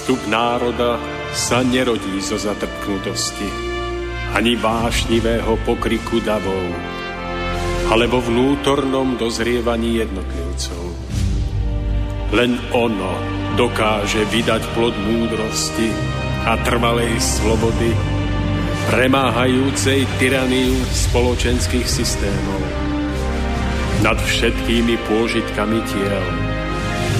Zostup národa sa nerodí zo zatrpknutosti, ani vášnivého pokriku davov, ale vo vnútornom dozrievaní jednotlivcov. Len ono dokáže vydať plod múdrosti a trvalej slobody, premáhajúcej tyraniu spoločenských systémov nad všetkými pôžitkami tiel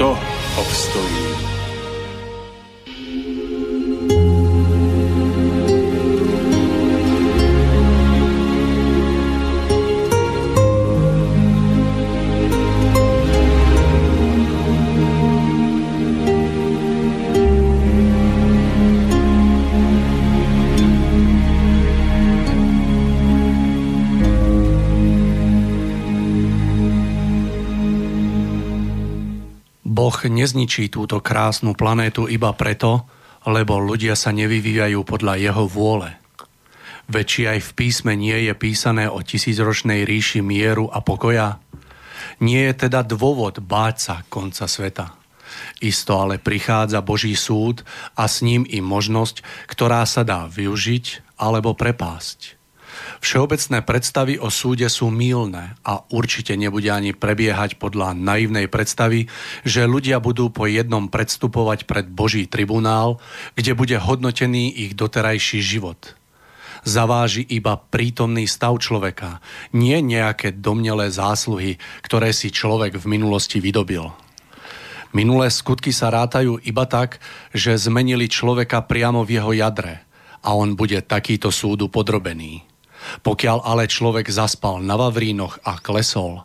kto obstojí. Nezničí túto krásnu planétu iba preto, lebo ľudia sa nevyvíjajú podľa jeho vôle. Veď aj v písme nie je písané o tisícročnej ríši mieru a pokoja? Nie je teda dôvod báť sa konca sveta. Isto ale prichádza Boží súd a s ním i možnosť, ktorá sa dá využiť alebo prepásť. Všeobecné predstavy o súde sú mylné a určite nebude ani prebiehať podľa naivnej predstavy, že ľudia budú po jednom predstupovať pred Boží tribunál, kde bude hodnotený ich doterajší život. Zaváži iba prítomný stav človeka, nie nejaké domnelé zásluhy, ktoré si človek v minulosti vydobil. Minulé skutky sa rátajú iba tak, že zmenili človeka priamo v jeho jadre a on bude takýto súdu podrobený. Pokiaľ ale človek zaspal na Vavrínoch a klesol,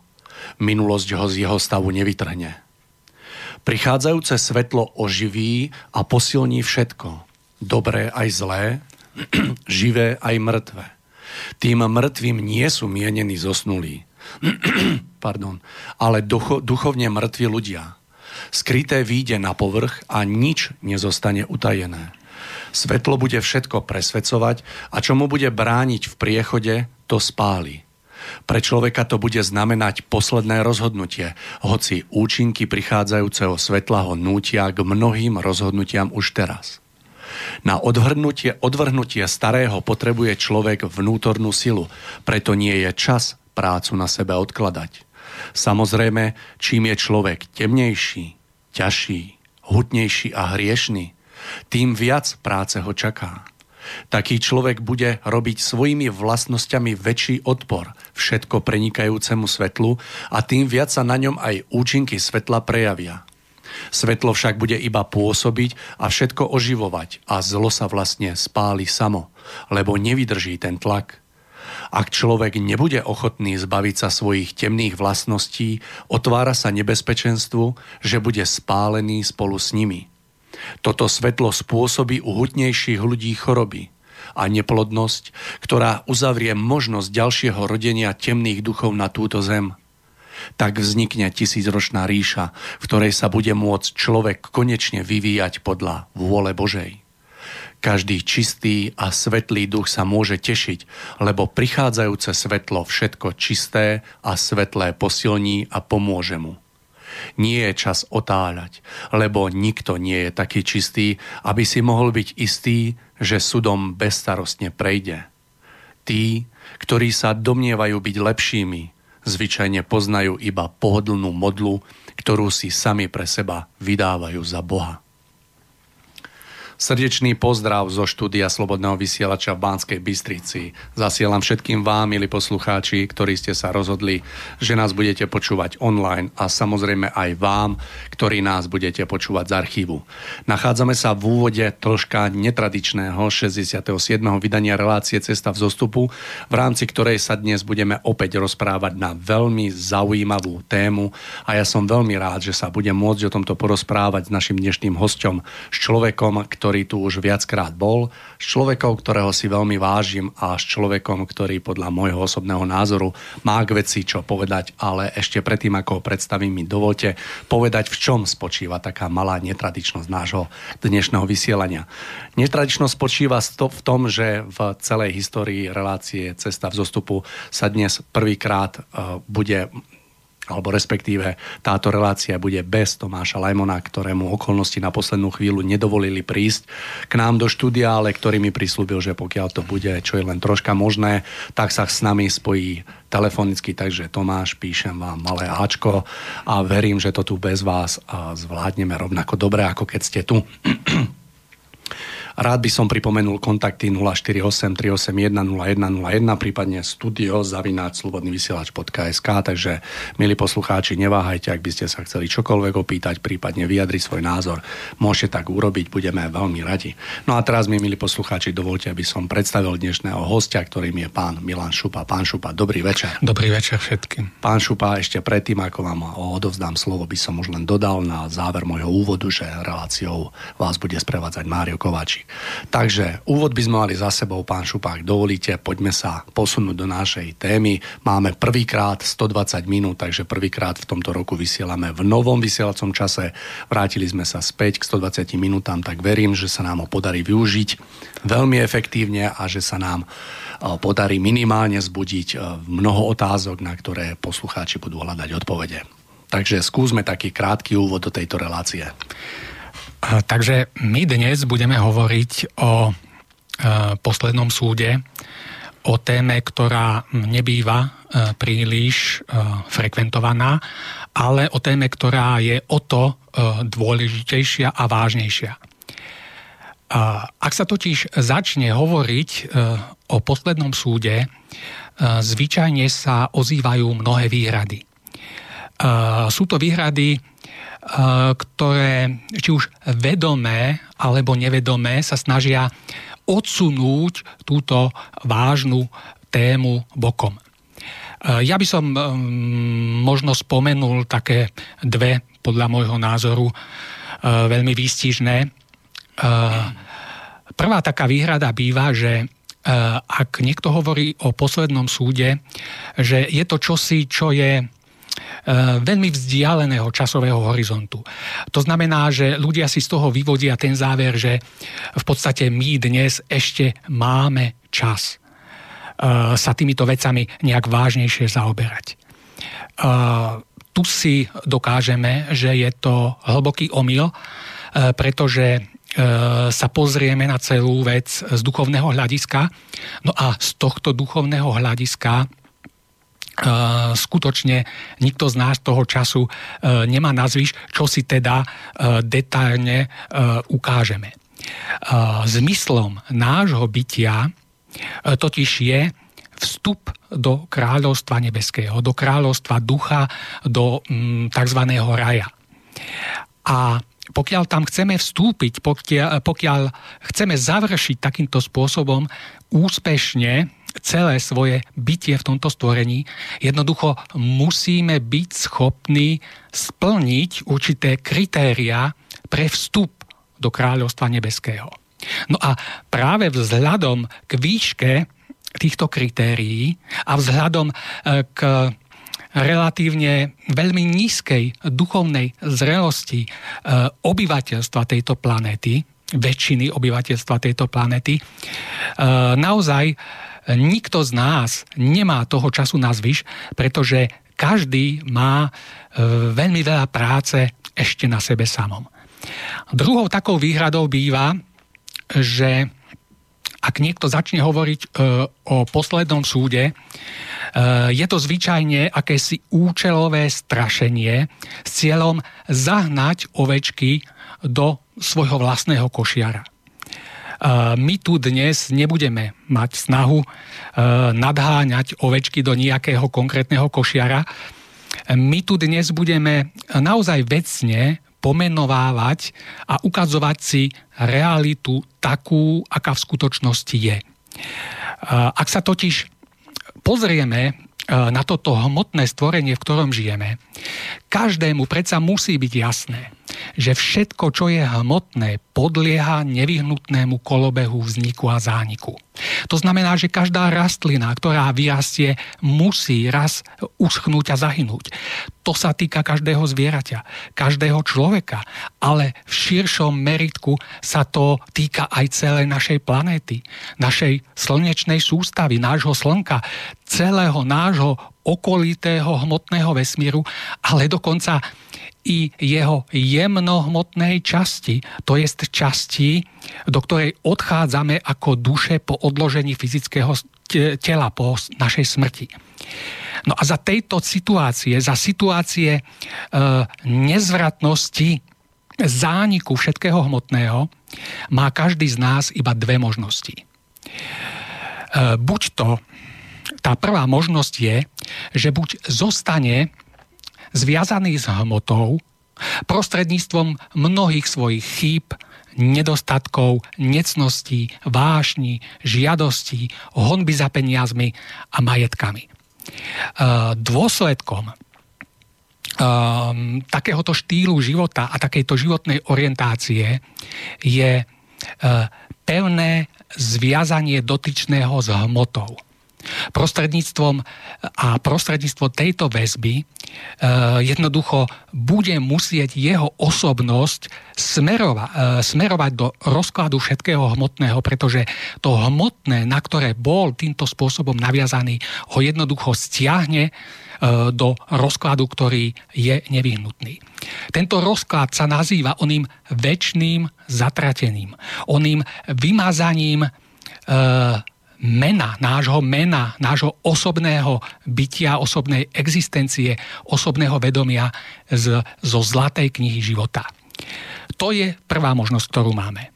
minulosť ho z jeho stavu nevytrhne. Prichádzajúce svetlo oživí a posilní všetko, dobré aj zlé, živé aj mŕtve. Tým mŕtvým nie sú mienení zosnulí, pardon, ale ducho, duchovne mŕtvi ľudia. Skryté výjde na povrch a nič nezostane utajené. Svetlo bude všetko presvedcovať a čo mu bude brániť v priechode, to spáli. Pre človeka to bude znamenať posledné rozhodnutie, hoci účinky prichádzajúceho svetla ho nútia k mnohým rozhodnutiam už teraz. Na odvrhnutie, odvrhnutie starého potrebuje človek vnútornú silu, preto nie je čas prácu na sebe odkladať. Samozrejme, čím je človek temnejší, ťažší, hutnejší a hriešný, tým viac práce ho čaká. Taký človek bude robiť svojimi vlastnosťami väčší odpor všetko prenikajúcemu svetlu a tým viac sa na ňom aj účinky svetla prejavia. Svetlo však bude iba pôsobiť a všetko oživovať a zlo sa vlastne spáli samo, lebo nevydrží ten tlak. Ak človek nebude ochotný zbaviť sa svojich temných vlastností, otvára sa nebezpečenstvu, že bude spálený spolu s nimi – toto svetlo spôsobí u hutnejších ľudí choroby a neplodnosť, ktorá uzavrie možnosť ďalšieho rodenia temných duchov na túto zem. Tak vznikne tisícročná ríša, v ktorej sa bude môcť človek konečne vyvíjať podľa vôle Božej. Každý čistý a svetlý duch sa môže tešiť, lebo prichádzajúce svetlo všetko čisté a svetlé posilní a pomôže mu. Nie je čas otáľať, lebo nikto nie je taký čistý, aby si mohol byť istý, že sudom bezstarostne prejde. Tí, ktorí sa domnievajú byť lepšími, zvyčajne poznajú iba pohodlnú modlu, ktorú si sami pre seba vydávajú za Boha. Srdečný pozdrav zo štúdia Slobodného vysielača v Banskej Bystrici. Zasielam všetkým vám, milí poslucháči, ktorí ste sa rozhodli, že nás budete počúvať online a samozrejme aj vám, ktorí nás budete počúvať z archívu. Nachádzame sa v úvode troška netradičného 67. vydania relácie Cesta v zostupu, v rámci ktorej sa dnes budeme opäť rozprávať na veľmi zaujímavú tému a ja som veľmi rád, že sa budem môcť o tomto porozprávať s našim dnešným hostom, s človekom, ktorý ktorý tu už viackrát bol, s človekom, ktorého si veľmi vážim a s človekom, ktorý podľa môjho osobného názoru má k veci čo povedať, ale ešte predtým, ako ho predstavím, mi dovolte povedať, v čom spočíva taká malá netradičnosť nášho dnešného vysielania. Netradičnosť spočíva v tom, že v celej histórii relácie Cesta v zostupu sa dnes prvýkrát e, bude alebo respektíve táto relácia bude bez Tomáša Lajmona, ktorému okolnosti na poslednú chvíľu nedovolili prísť k nám do štúdia, ale ktorý mi prislúbil, že pokiaľ to bude, čo je len troška možné, tak sa s nami spojí telefonicky, takže Tomáš, píšem vám malé Ačko a verím, že to tu bez vás zvládneme rovnako dobre, ako keď ste tu. Rád by som pripomenul kontakty 048 381 0101, prípadne studio zavináč slobodný vysielač.sk, takže milí poslucháči, neváhajte, ak by ste sa chceli čokoľvek opýtať, prípadne vyjadriť svoj názor, môžete tak urobiť, budeme veľmi radi. No a teraz mi, milí poslucháči, dovolte, aby som predstavil dnešného hostia, ktorým je pán Milan Šupa. Pán Šupa, dobrý večer. Dobrý večer všetkým. Pán Šupa, ešte predtým, ako vám odovzdám slovo, by som už len dodal na záver môjho úvodu, že reláciou vás bude sprevádzať Mário Kováčik. Takže úvod by sme mali za sebou, pán Šupák, dovolíte, poďme sa posunúť do našej témy. Máme prvýkrát 120 minút, takže prvýkrát v tomto roku vysielame v novom vysielacom čase. Vrátili sme sa späť k 120 minútam, tak verím, že sa nám ho podarí využiť veľmi efektívne a že sa nám podarí minimálne zbudiť mnoho otázok, na ktoré poslucháči budú hľadať odpovede. Takže skúsme taký krátky úvod do tejto relácie. Takže my dnes budeme hovoriť o poslednom súde, o téme, ktorá nebýva príliš frekventovaná, ale o téme, ktorá je o to dôležitejšia a vážnejšia. Ak sa totiž začne hovoriť o poslednom súde, zvyčajne sa ozývajú mnohé výhrady. Sú to výhrady ktoré či už vedomé alebo nevedomé sa snažia odsunúť túto vážnu tému bokom. Ja by som možno spomenul také dve, podľa môjho názoru, veľmi výstižné. Prvá taká výhrada býva, že ak niekto hovorí o poslednom súde, že je to čosi, čo je veľmi vzdialeného časového horizontu. To znamená, že ľudia si z toho vyvodia ten záver, že v podstate my dnes ešte máme čas eh, sa týmito vecami nejak vážnejšie zaoberať. Eh, tu si dokážeme, že je to hlboký omyl, pretože sa pozrieme na celú vec z duchovného hľadiska. No a z tohto duchovného hľadiska skutočne nikto z nás toho času e, nemá nazvíš, čo si teda e, detailne e, ukážeme. Zmyslom nášho bytia totiž je vstup do kráľovstva nebeského, do kráľovstva ducha, do mm, tzv. raja. A pokiaľ tam chceme vstúpiť, pokiaľ, pokiaľ chceme završiť takýmto spôsobom úspešne celé svoje bytie v tomto stvorení, jednoducho musíme byť schopní splniť určité kritéria pre vstup do kráľovstva nebeského. No a práve vzhľadom k výške týchto kritérií a vzhľadom e, k relatívne veľmi nízkej duchovnej zrelosti e, obyvateľstva tejto planéty, väčšiny obyvateľstva tejto planéty, e, naozaj nikto z nás nemá toho času na zvyš, pretože každý má e, veľmi veľa práce ešte na sebe samom. Druhou takou výhradou býva, že ak niekto začne hovoriť e, o poslednom súde, e, je to zvyčajne akési účelové strašenie s cieľom zahnať ovečky do svojho vlastného košiara. My tu dnes nebudeme mať snahu nadháňať ovečky do nejakého konkrétneho košiara. My tu dnes budeme naozaj vecne pomenovávať a ukazovať si realitu takú, aká v skutočnosti je. Ak sa totiž pozrieme na toto hmotné stvorenie, v ktorom žijeme, každému predsa musí byť jasné, že všetko, čo je hmotné, podlieha nevyhnutnému kolobehu vzniku a zániku. To znamená, že každá rastlina, ktorá vyrastie, musí raz uschnúť a zahynúť. To sa týka každého zvieraťa, každého človeka, ale v širšom meritku sa to týka aj celej našej planéty, našej slnečnej sústavy, nášho slnka, celého nášho okolitého hmotného vesmíru, ale dokonca i jeho jemnohmotnej časti, to je časti, do ktorej odchádzame ako duše po odložení fyzického tela, po našej smrti. No a za tejto situácie, za situácie e, nezvratnosti zániku všetkého hmotného, má každý z nás iba dve možnosti. E, buď to, tá prvá možnosť je, že buď zostane zviazaný s hmotou prostredníctvom mnohých svojich chýb, nedostatkov, necností, vášni, žiadostí, honby za peniazmi a majetkami. E, dôsledkom um, takéhoto štýlu života a takejto životnej orientácie je uh, pevné zviazanie dotyčného s hmotou prostredníctvom a prostredníctvom tejto väzby e, jednoducho bude musieť jeho osobnosť smerova, e, smerovať do rozkladu všetkého hmotného, pretože to hmotné, na ktoré bol týmto spôsobom naviazaný, ho jednoducho stiahne e, do rozkladu, ktorý je nevyhnutný. Tento rozklad sa nazýva oným väčšným zatratením, oným vymazaním mena, nášho mena, nášho osobného bytia, osobnej existencie, osobného vedomia z, zo zlatej knihy života. To je prvá možnosť, ktorú máme.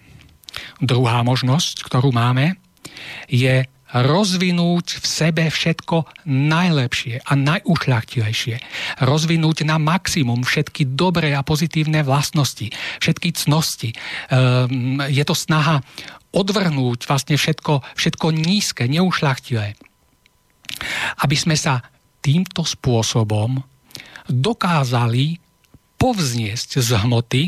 Druhá možnosť, ktorú máme, je rozvinúť v sebe všetko najlepšie a najušľachtilejšie. Rozvinúť na maximum všetky dobré a pozitívne vlastnosti, všetky cnosti. Ehm, je to snaha odvrhnúť vlastne všetko, všetko nízke, neušľachtilé. Aby sme sa týmto spôsobom dokázali povzniesť z hmoty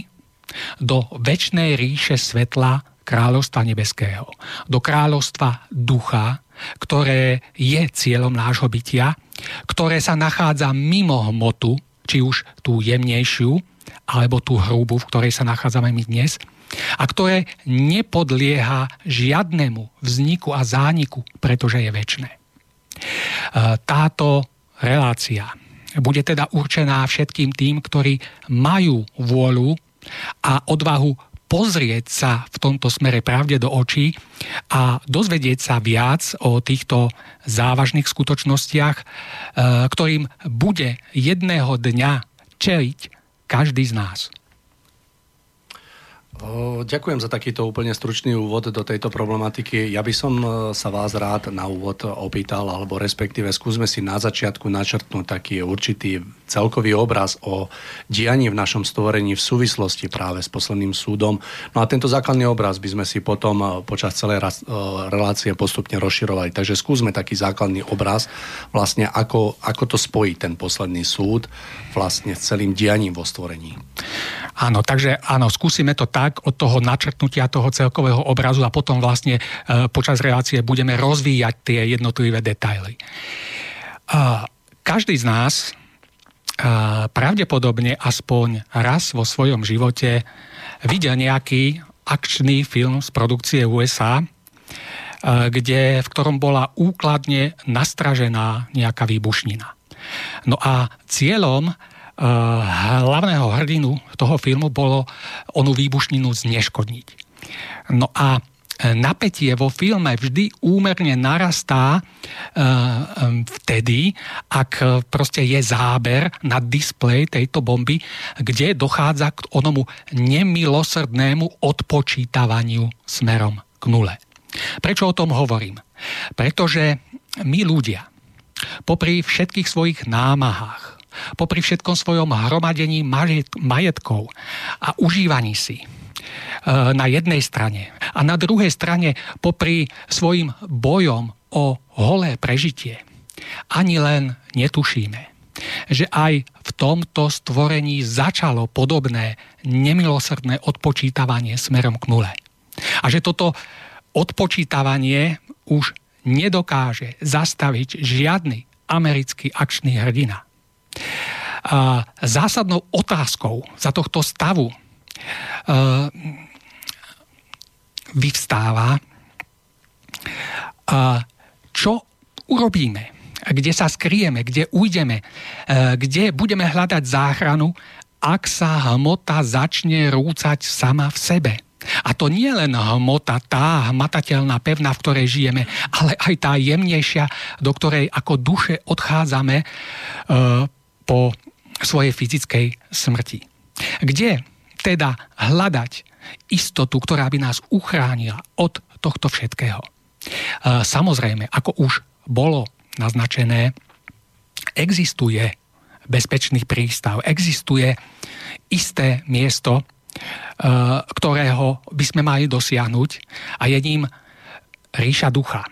do väčšnej ríše svetla kráľovstva nebeského. Do kráľovstva ducha, ktoré je cieľom nášho bytia, ktoré sa nachádza mimo hmotu, či už tú jemnejšiu, alebo tú hrubú, v ktorej sa nachádzame my dnes – a ktoré nepodlieha žiadnemu vzniku a zániku, pretože je väčšie. Táto relácia bude teda určená všetkým tým, ktorí majú vôľu a odvahu pozrieť sa v tomto smere pravde do očí a dozvedieť sa viac o týchto závažných skutočnostiach, e, ktorým bude jedného dňa čeliť každý z nás. Ďakujem za takýto úplne stručný úvod do tejto problematiky. Ja by som e, sa vás rád na úvod opýtal, alebo respektíve skúsme si na začiatku načrtnúť taký určitý celkový obraz o dianí v našom stvorení v súvislosti práve s posledným súdom. No a tento základný obraz by sme si potom e, počas celej e, relácie postupne rozširovali. Takže skúsme taký základný obraz, vlastne ako, ako to spojí ten posledný súd vlastne s celým dianím vo stvorení. Áno, takže áno, skúsime to tak, tak od toho načrtnutia toho celkového obrazu a potom vlastne e, počas relácie budeme rozvíjať tie jednotlivé detaily. Každý z nás e, pravdepodobne aspoň raz vo svojom živote videl nejaký akčný film z produkcie USA, e, kde, v ktorom bola úkladne nastražená nejaká výbušnina. No a cieľom hlavného hrdinu toho filmu bolo onú výbušninu zneškodniť. No a eh, napätie vo filme vždy úmerne narastá eh, vtedy, ak proste je záber na displej tejto bomby, kde dochádza k onomu nemilosrdnému odpočítavaniu smerom k nule. Prečo o tom hovorím? Pretože my ľudia, popri všetkých svojich námahách, popri všetkom svojom hromadení majetkov a užívaní si, e, na jednej strane a na druhej strane popri svojim bojom o holé prežitie ani len netušíme, že aj v tomto stvorení začalo podobné nemilosrdné odpočítavanie smerom k nule. A že toto odpočítavanie už nedokáže zastaviť žiadny americký akčný hrdina. A zásadnou otázkou za tohto stavu e, vyvstáva, čo urobíme kde sa skrieme, kde ujdeme, e, kde budeme hľadať záchranu, ak sa hmota začne rúcať sama v sebe. A to nie len hmota, tá hmatateľná, pevná, v ktorej žijeme, ale aj tá jemnejšia, do ktorej ako duše odchádzame e, po svojej fyzickej smrti. Kde teda hľadať istotu, ktorá by nás uchránila od tohto všetkého? E, samozrejme, ako už bolo naznačené, existuje bezpečný prístav, existuje isté miesto, e, ktorého by sme mali dosiahnuť a je ním ríša ducha.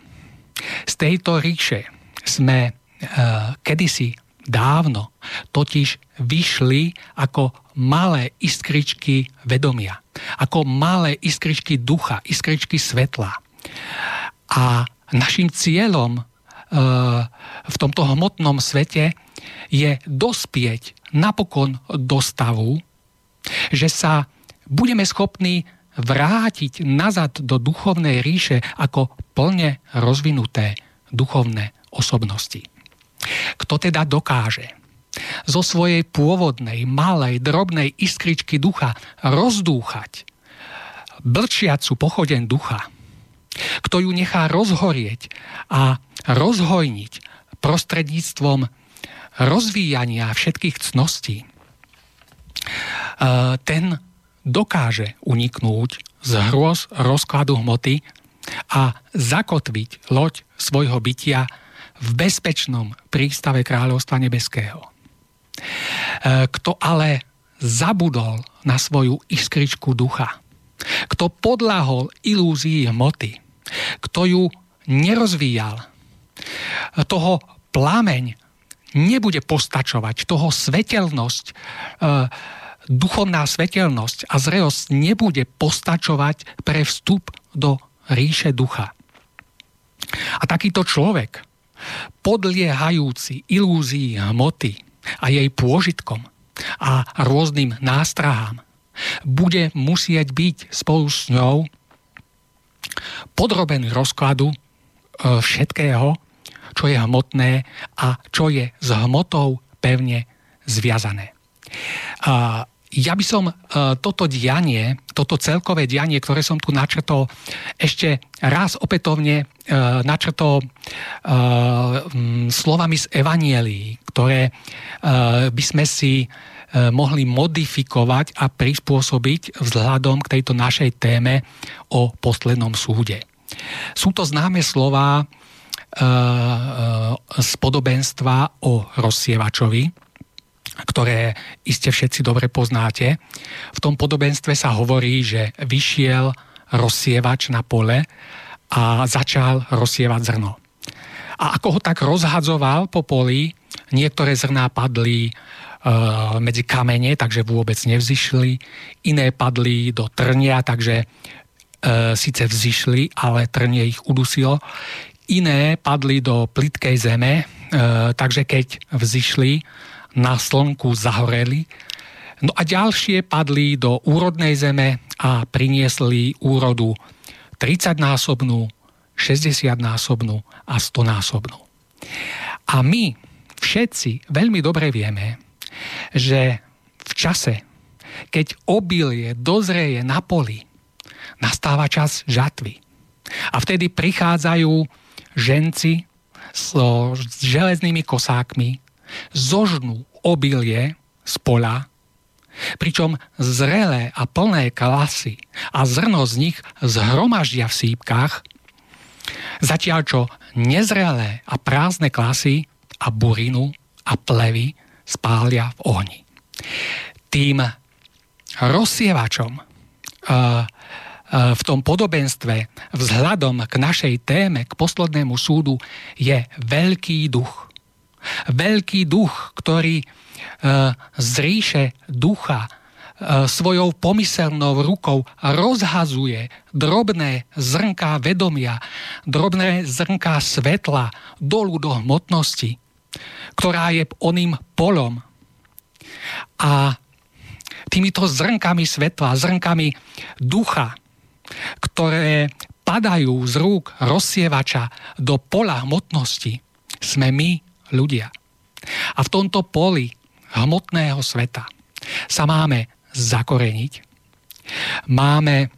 Z tejto ríše sme e, kedysi dávno totiž vyšli ako malé iskričky vedomia, ako malé iskričky ducha, iskričky svetla. A našim cieľom v tomto hmotnom svete je dospieť napokon do stavu, že sa budeme schopní vrátiť nazad do duchovnej ríše ako plne rozvinuté duchovné osobnosti. Kto teda dokáže zo svojej pôvodnej, malej, drobnej iskričky ducha rozdúchať blčiacu pochodeň ducha, kto ju nechá rozhorieť a rozhojniť prostredníctvom rozvíjania všetkých cností, e, ten dokáže uniknúť z hrôz rozkladu hmoty a zakotviť loď svojho bytia v bezpečnom prístave kráľovstva nebeského. E, kto ale zabudol na svoju iskričku ducha, kto podľahol ilúzii hmoty, kto ju nerozvíjal, toho plameň nebude postačovať, toho svetelnosť, e, duchovná svetelnosť a zrelosť nebude postačovať pre vstup do ríše ducha. A takýto človek, podliehajúci ilúzii hmoty a jej pôžitkom a rôznym nástrahám, bude musieť byť spolu s ňou podrobený rozkladu e, všetkého, čo je hmotné a čo je s hmotou pevne zviazané. Ja by som e, toto dianie, toto celkové dianie, ktoré som tu načrtol, ešte raz opätovne načrtol slovami z Evanielii, ktoré by sme si mohli modifikovať a prispôsobiť vzhľadom k tejto našej téme o poslednom súde. Sú to známe slova e, e, z podobenstva o rozsievačovi, ktoré iste všetci dobre poznáte. V tom podobenstve sa hovorí, že vyšiel rozsievač na pole a začal rozsievať zrno. A ako ho tak rozhadzoval po poli, niektoré zrná padli Eh, medzi kamene, takže vôbec nevzýšli. Iné padli do trnia, takže e, síce vzýšli, ale trnie ich udusilo. Iné padli do plitkej zeme, e, takže keď vzýšli, na slnku zahoreli. No a ďalšie padli do úrodnej zeme a priniesli úrodu 30-násobnú, 60-násobnú a 100-násobnú. A my všetci veľmi dobre vieme, že v čase, keď obilie dozreje na poli, nastáva čas žatvy. A vtedy prichádzajú ženci so železnými kosákmi, zožnú obilie z pola pričom zrelé a plné klasy a zrno z nich zhromaždia v sípkach, zatiaľ čo nezrelé a prázdne klasy a burinu a plevy spália v ohni. Tým rozsievačom uh, v tom podobenstve vzhľadom k našej téme, k poslednému súdu, je veľký duch. Veľký duch, ktorý z ríše ducha svojou pomyselnou rukou rozhazuje drobné zrnká vedomia, drobné zrnká svetla dolu do hmotnosti, ktorá je oným polom. A týmito zrnkami svetla, zrnkami ducha, ktoré padajú z rúk rozsievača do pola hmotnosti, sme my ľudia. A v tomto poli hmotného sveta sa máme zakoreniť, máme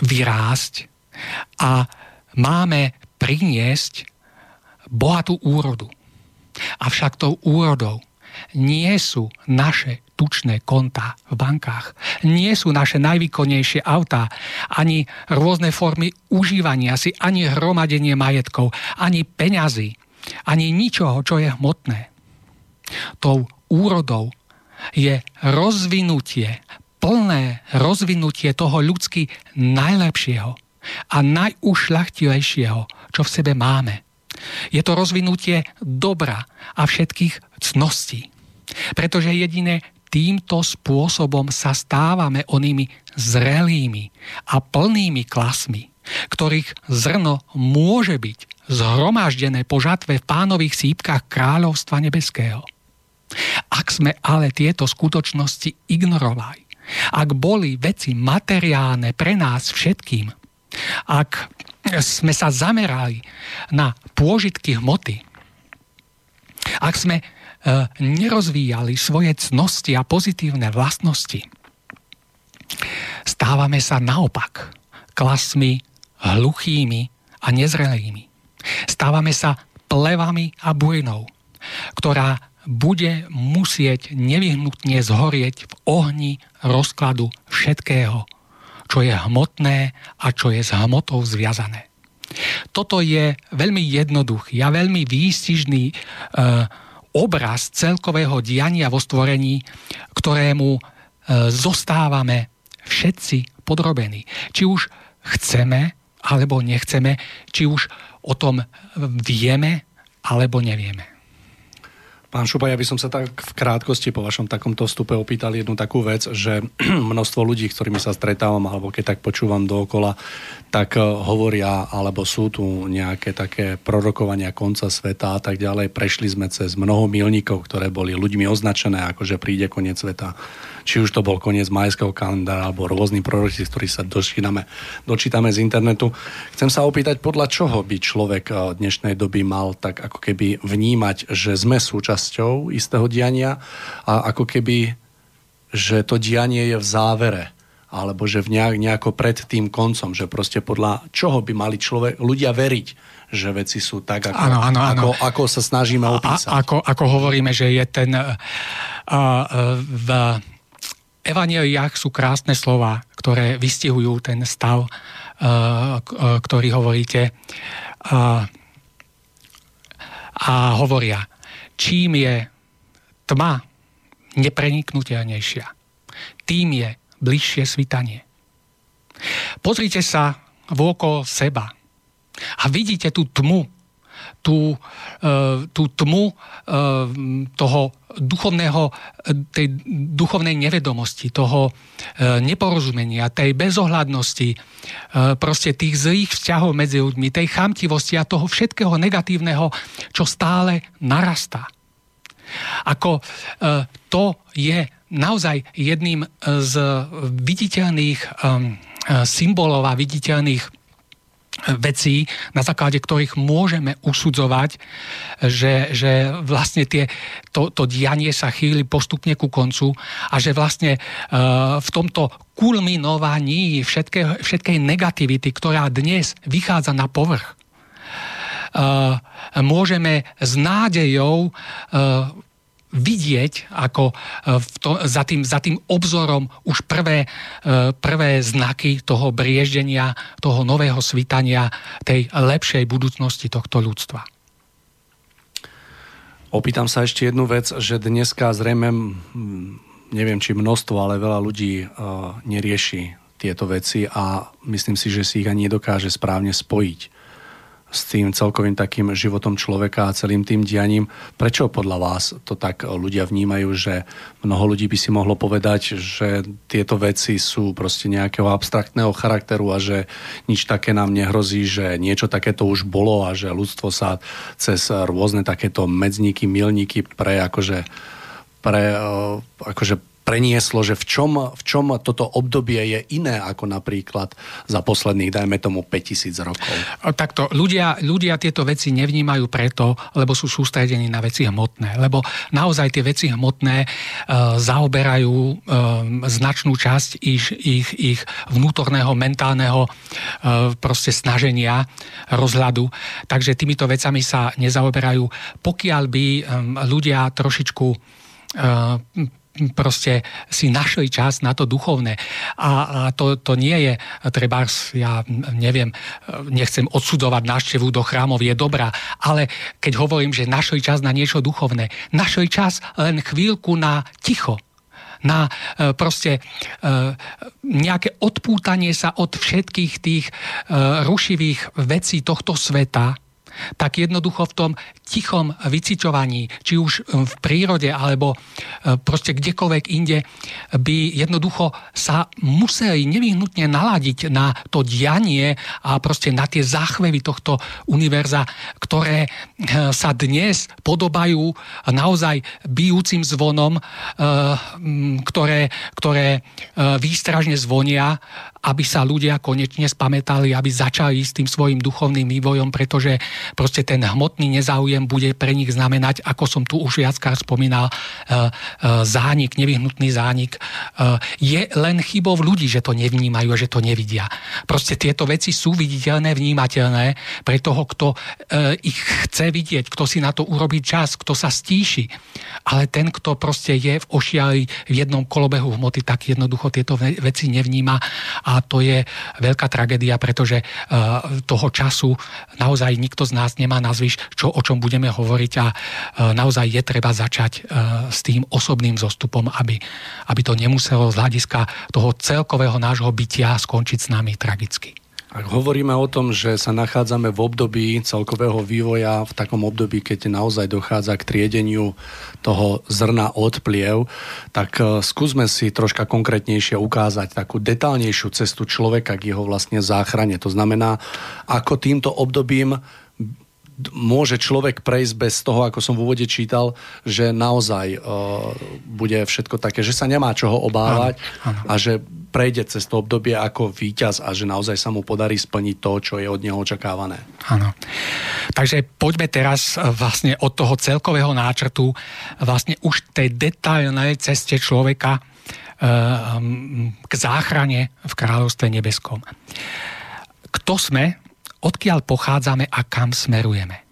vyrásť a máme priniesť bohatú úrodu. Avšak tou úrodou nie sú naše tučné kontá v bankách, nie sú naše najvýkonnejšie autá, ani rôzne formy užívania si, ani hromadenie majetkov, ani peňazí, ani ničoho, čo je hmotné. Tou úrodou je rozvinutie, plné rozvinutie toho ľudsky najlepšieho a najušľachtilejšieho, čo v sebe máme. Je to rozvinutie dobra a všetkých cností. Pretože jedine týmto spôsobom sa stávame onými zrelými a plnými klasmi, ktorých zrno môže byť zhromaždené po žatve v pánových sípkach kráľovstva nebeského. Ak sme ale tieto skutočnosti ignorovali, ak boli veci materiálne pre nás všetkým, ak sme sa zamerali na pôžitky hmoty, ak sme E, nerozvíjali svoje cnosti a pozitívne vlastnosti. Stávame sa naopak klasmi hluchými a nezrelými. Stávame sa plevami a bujnou, ktorá bude musieť nevyhnutne zhorieť v ohni rozkladu všetkého, čo je hmotné a čo je s hmotou zviazané. Toto je veľmi jednoduchý a veľmi výstižný e, obraz celkového diania vo stvorení, ktorému e, zostávame všetci podrobení. Či už chceme alebo nechceme, či už o tom vieme alebo nevieme. Pán Šupa, ja by som sa tak v krátkosti po vašom takomto vstupe opýtal jednu takú vec, že množstvo ľudí, ktorými sa stretávam, alebo keď tak počúvam dookola, tak eh, hovoria, alebo sú tu nejaké také prorokovania konca sveta a tak ďalej. Prešli sme cez mnoho milníkov, ktoré boli ľuďmi označené, ako že príde koniec sveta či už to bol koniec majského kalendára alebo rôzny proroci, z ktorých sa dočítame, dočítame z internetu. Chcem sa opýtať, podľa čoho by človek eh, dnešnej doby mal tak ako keby vnímať, že sme súčasťou istého diania a ako keby, že to dianie je v závere alebo že v nejak, nejako pred tým koncom, že proste podľa čoho by mali človek, ľudia veriť, že veci sú tak, ako, ano, ano, ano. ako, ako sa snažíme opísať. A, ako, ako hovoríme, že je ten uh, v evaneliách sú krásne slova, ktoré vystihujú ten stav, uh, ktorý hovoríte. Uh, a hovoria, čím je tma nepreniknutelnejšia, tým je bližšie svitanie. Pozrite sa vôkol seba a vidíte tú tmu, tú, tú tmu toho duchovného, tej duchovnej nevedomosti, toho e, neporozumenia, tej bezohľadnosti, e, proste tých zlých vzťahov medzi ľuďmi, tej chamtivosti a toho všetkého negatívneho, čo stále narastá. Ako e, to je naozaj jedným z viditeľných symbolov a viditeľných vecí, na základe ktorých môžeme usudzovať, že, že vlastne tie, to, to dianie sa chýli postupne ku koncu a že vlastne uh, v tomto kulminovaní všetkej, všetkej negativity, ktorá dnes vychádza na povrch, uh, môžeme s nádejou uh, vidieť, ako v to, za, tým, za tým obzorom už prvé, prvé znaky toho brieždenia, toho nového svítania, tej lepšej budúcnosti tohto ľudstva. Opýtam sa ešte jednu vec, že dneska zrejme, neviem či množstvo, ale veľa ľudí uh, nerieši tieto veci a myslím si, že si ich ani nedokáže správne spojiť s tým celkovým takým životom človeka a celým tým dianím. Prečo podľa vás to tak ľudia vnímajú, že mnoho ľudí by si mohlo povedať, že tieto veci sú proste nejakého abstraktného charakteru a že nič také nám nehrozí, že niečo takéto už bolo a že ľudstvo sa cez rôzne takéto medzníky, milníky pre akože pre akože prenieslo, že v čom, v čom toto obdobie je iné ako napríklad za posledných, dajme tomu, 5000 rokov? Takto, ľudia, ľudia tieto veci nevnímajú preto, lebo sú sústredení na veci hmotné. Lebo naozaj tie veci hmotné e, zaoberajú e, značnú časť ich, ich, ich vnútorného, mentálneho e, proste snaženia, rozhľadu. Takže týmito vecami sa nezaoberajú. Pokiaľ by e, ľudia trošičku e, proste si našli čas na to duchovné. A, a to, to nie je, treba, ja neviem, nechcem odsudovať návštevu do chrámov, je dobrá, ale keď hovorím, že našli čas na niečo duchovné, našli čas len chvíľku na ticho, na e, proste e, nejaké odpútanie sa od všetkých tých e, rušivých vecí tohto sveta, tak jednoducho v tom tichom vyciťovaní, či už v prírode alebo e, proste kdekoľvek inde, by jednoducho sa museli nevyhnutne naladiť na to dianie a proste na tie záchvevy tohto univerza, ktoré e, sa dnes podobajú naozaj bijúcim zvonom, e, ktoré, ktoré výstražne zvonia aby sa ľudia konečne spamätali, aby začali s tým svojim duchovným vývojom, pretože proste ten hmotný nezáujem bude pre nich znamenať, ako som tu už viackrát spomínal, e, e, zánik, nevyhnutný zánik. E, je len chybou ľudí, že to nevnímajú a že to nevidia. Proste tieto veci sú viditeľné, vnímateľné pre toho, kto ich chce vidieť, kto si na to urobí čas, kto sa stíši. Ale ten, kto proste je v ošiali v jednom kolobehu hmoty, tak jednoducho tieto veci nevníma to je veľká tragédia, pretože e, toho času naozaj nikto z nás nemá nazviš, čo, o čom budeme hovoriť a e, naozaj je treba začať e, s tým osobným zostupom, aby, aby to nemuselo z hľadiska toho celkového nášho bytia skončiť s nami tragicky. Ak hovoríme o tom, že sa nachádzame v období celkového vývoja, v takom období, keď naozaj dochádza k triedeniu toho zrna od pliev, tak e, skúsme si troška konkrétnejšie ukázať takú detálnejšiu cestu človeka k jeho vlastne záchrane. To znamená, ako týmto obdobím môže človek prejsť bez toho, ako som v úvode čítal, že naozaj uh, bude všetko také, že sa nemá čoho obávať áno, áno. a že prejde cez to obdobie ako víťaz a že naozaj sa mu podarí splniť to, čo je od neho očakávané. Áno. Takže poďme teraz e, vlastne od toho celkového náčrtu vlastne už tej detailnej ceste človeka e, k záchrane v kráľovstve nebeskom. Kto sme, odkiaľ pochádzame a kam smerujeme?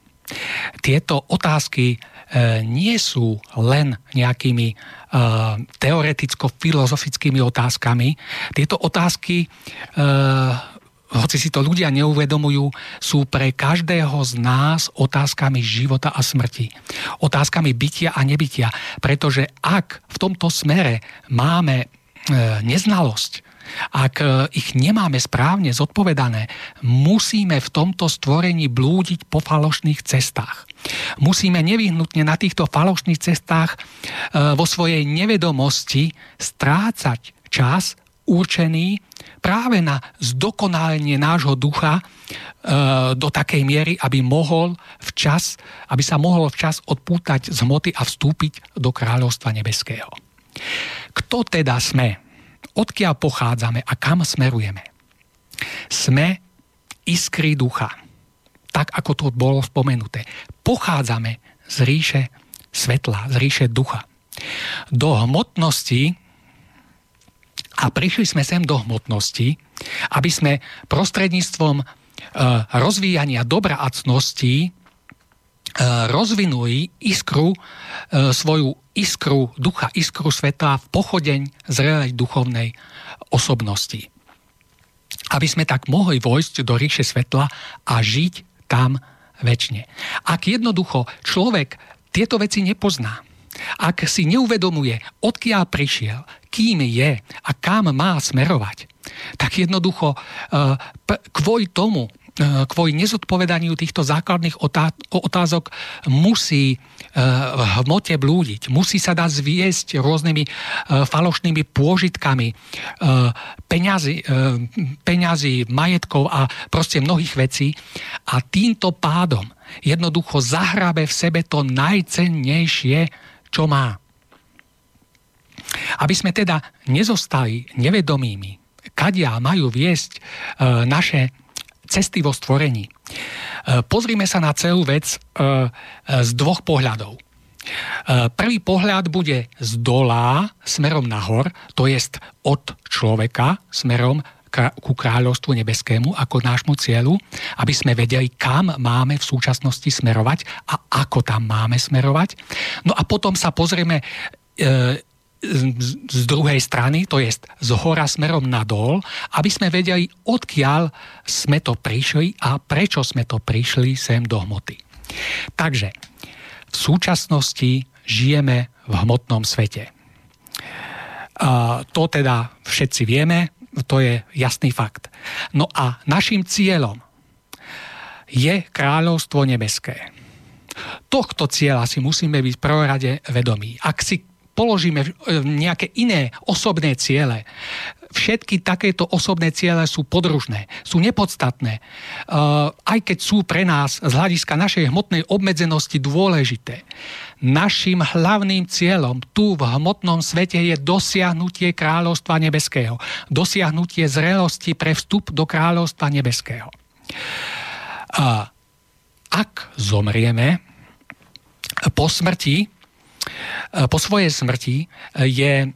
Tieto otázky e, nie sú len nejakými Eh, teoreticko-filozofickými otázkami. Tieto otázky eh, hoci si to ľudia neuvedomujú, sú pre každého z nás otázkami života a smrti. Otázkami bytia a nebytia. Pretože ak v tomto smere máme neznalosť, ak e, ich nemáme správne zodpovedané, musíme v tomto stvorení blúdiť po falošných cestách. Musíme nevyhnutne na týchto falošných cestách e, vo svojej nevedomosti strácať čas určený práve na zdokonálenie nášho ducha e, do takej miery, aby mohol včas, aby sa mohol včas odpútať z hmoty a vstúpiť do kráľovstva nebeského. Kto teda sme? Odkiaľ pochádzame a kam smerujeme. Sme iskry ducha. Tak, ako to bolo spomenuté. Pochádzame z ríše svetla, z ríše ducha. Do hmotnosti a prišli sme sem do hmotnosti, aby sme prostredníctvom e, rozvíjania dobra a cností rozvinuli iskru, e, svoju iskru ducha, iskru sveta v pochodeň zrelej duchovnej osobnosti. Aby sme tak mohli vojsť do ríše svetla a žiť tam väčšine. Ak jednoducho človek tieto veci nepozná, ak si neuvedomuje, odkiaľ prišiel, kým je a kam má smerovať, tak jednoducho e, kvôli tomu E, kvôli nezodpovedaniu týchto základných otázok musí e, v hmote blúdiť, musí sa dať zviesť rôznymi e, falošnými pôžitkami peňazí, peňazí, majetkov a proste mnohých vecí a týmto pádom jednoducho zahrabe v sebe to najcennejšie, čo má. Aby sme teda nezostali nevedomými, kadia majú viesť naše cesty vo stvorení. E, pozrime sa na celú vec e, e, z dvoch pohľadov. Prvý pohľad bude z dola smerom nahor, to jest od človeka smerom ku kráľovstvu nebeskému ako nášmu cieľu, aby sme vedeli, kam máme v súčasnosti smerovať a ako tam máme smerovať. No a potom sa pozrieme z druhej strany, to je z hora smerom nadol, aby sme vedeli, odkiaľ sme to prišli a prečo sme to prišli sem do hmoty. Takže v súčasnosti žijeme v hmotnom svete. A to teda všetci vieme, to je jasný fakt. No a našim cieľom je kráľovstvo nebeské. Tohto cieľa si musíme byť v prvorade vedomí. Ak si položíme e, nejaké iné osobné ciele, všetky takéto osobné ciele sú podružné, sú nepodstatné, e, aj keď sú pre nás z hľadiska našej hmotnej obmedzenosti dôležité. Našim hlavným cieľom tu v hmotnom svete je dosiahnutie kráľovstva nebeského, dosiahnutie zrelosti pre vstup do kráľovstva nebeského. Ak zomrieme po smrti, po svojej smrti e, je e,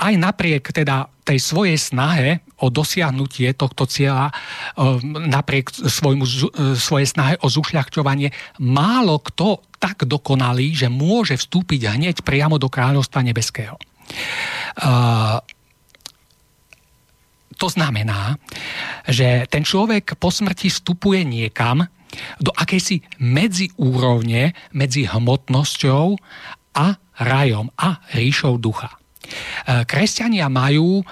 aj napriek teda tej svojej snahe o dosiahnutie tohto cieľa, napriek svojmu, svojej snahe o zušľachťovanie, málo kto tak dokonalý, že môže vstúpiť hneď priamo do kráľovstva nebeského. To znamená, že ten človek po smrti vstupuje niekam, do akejsi medziúrovne medzi hmotnosťou a rajom a ríšou ducha. E, kresťania majú e,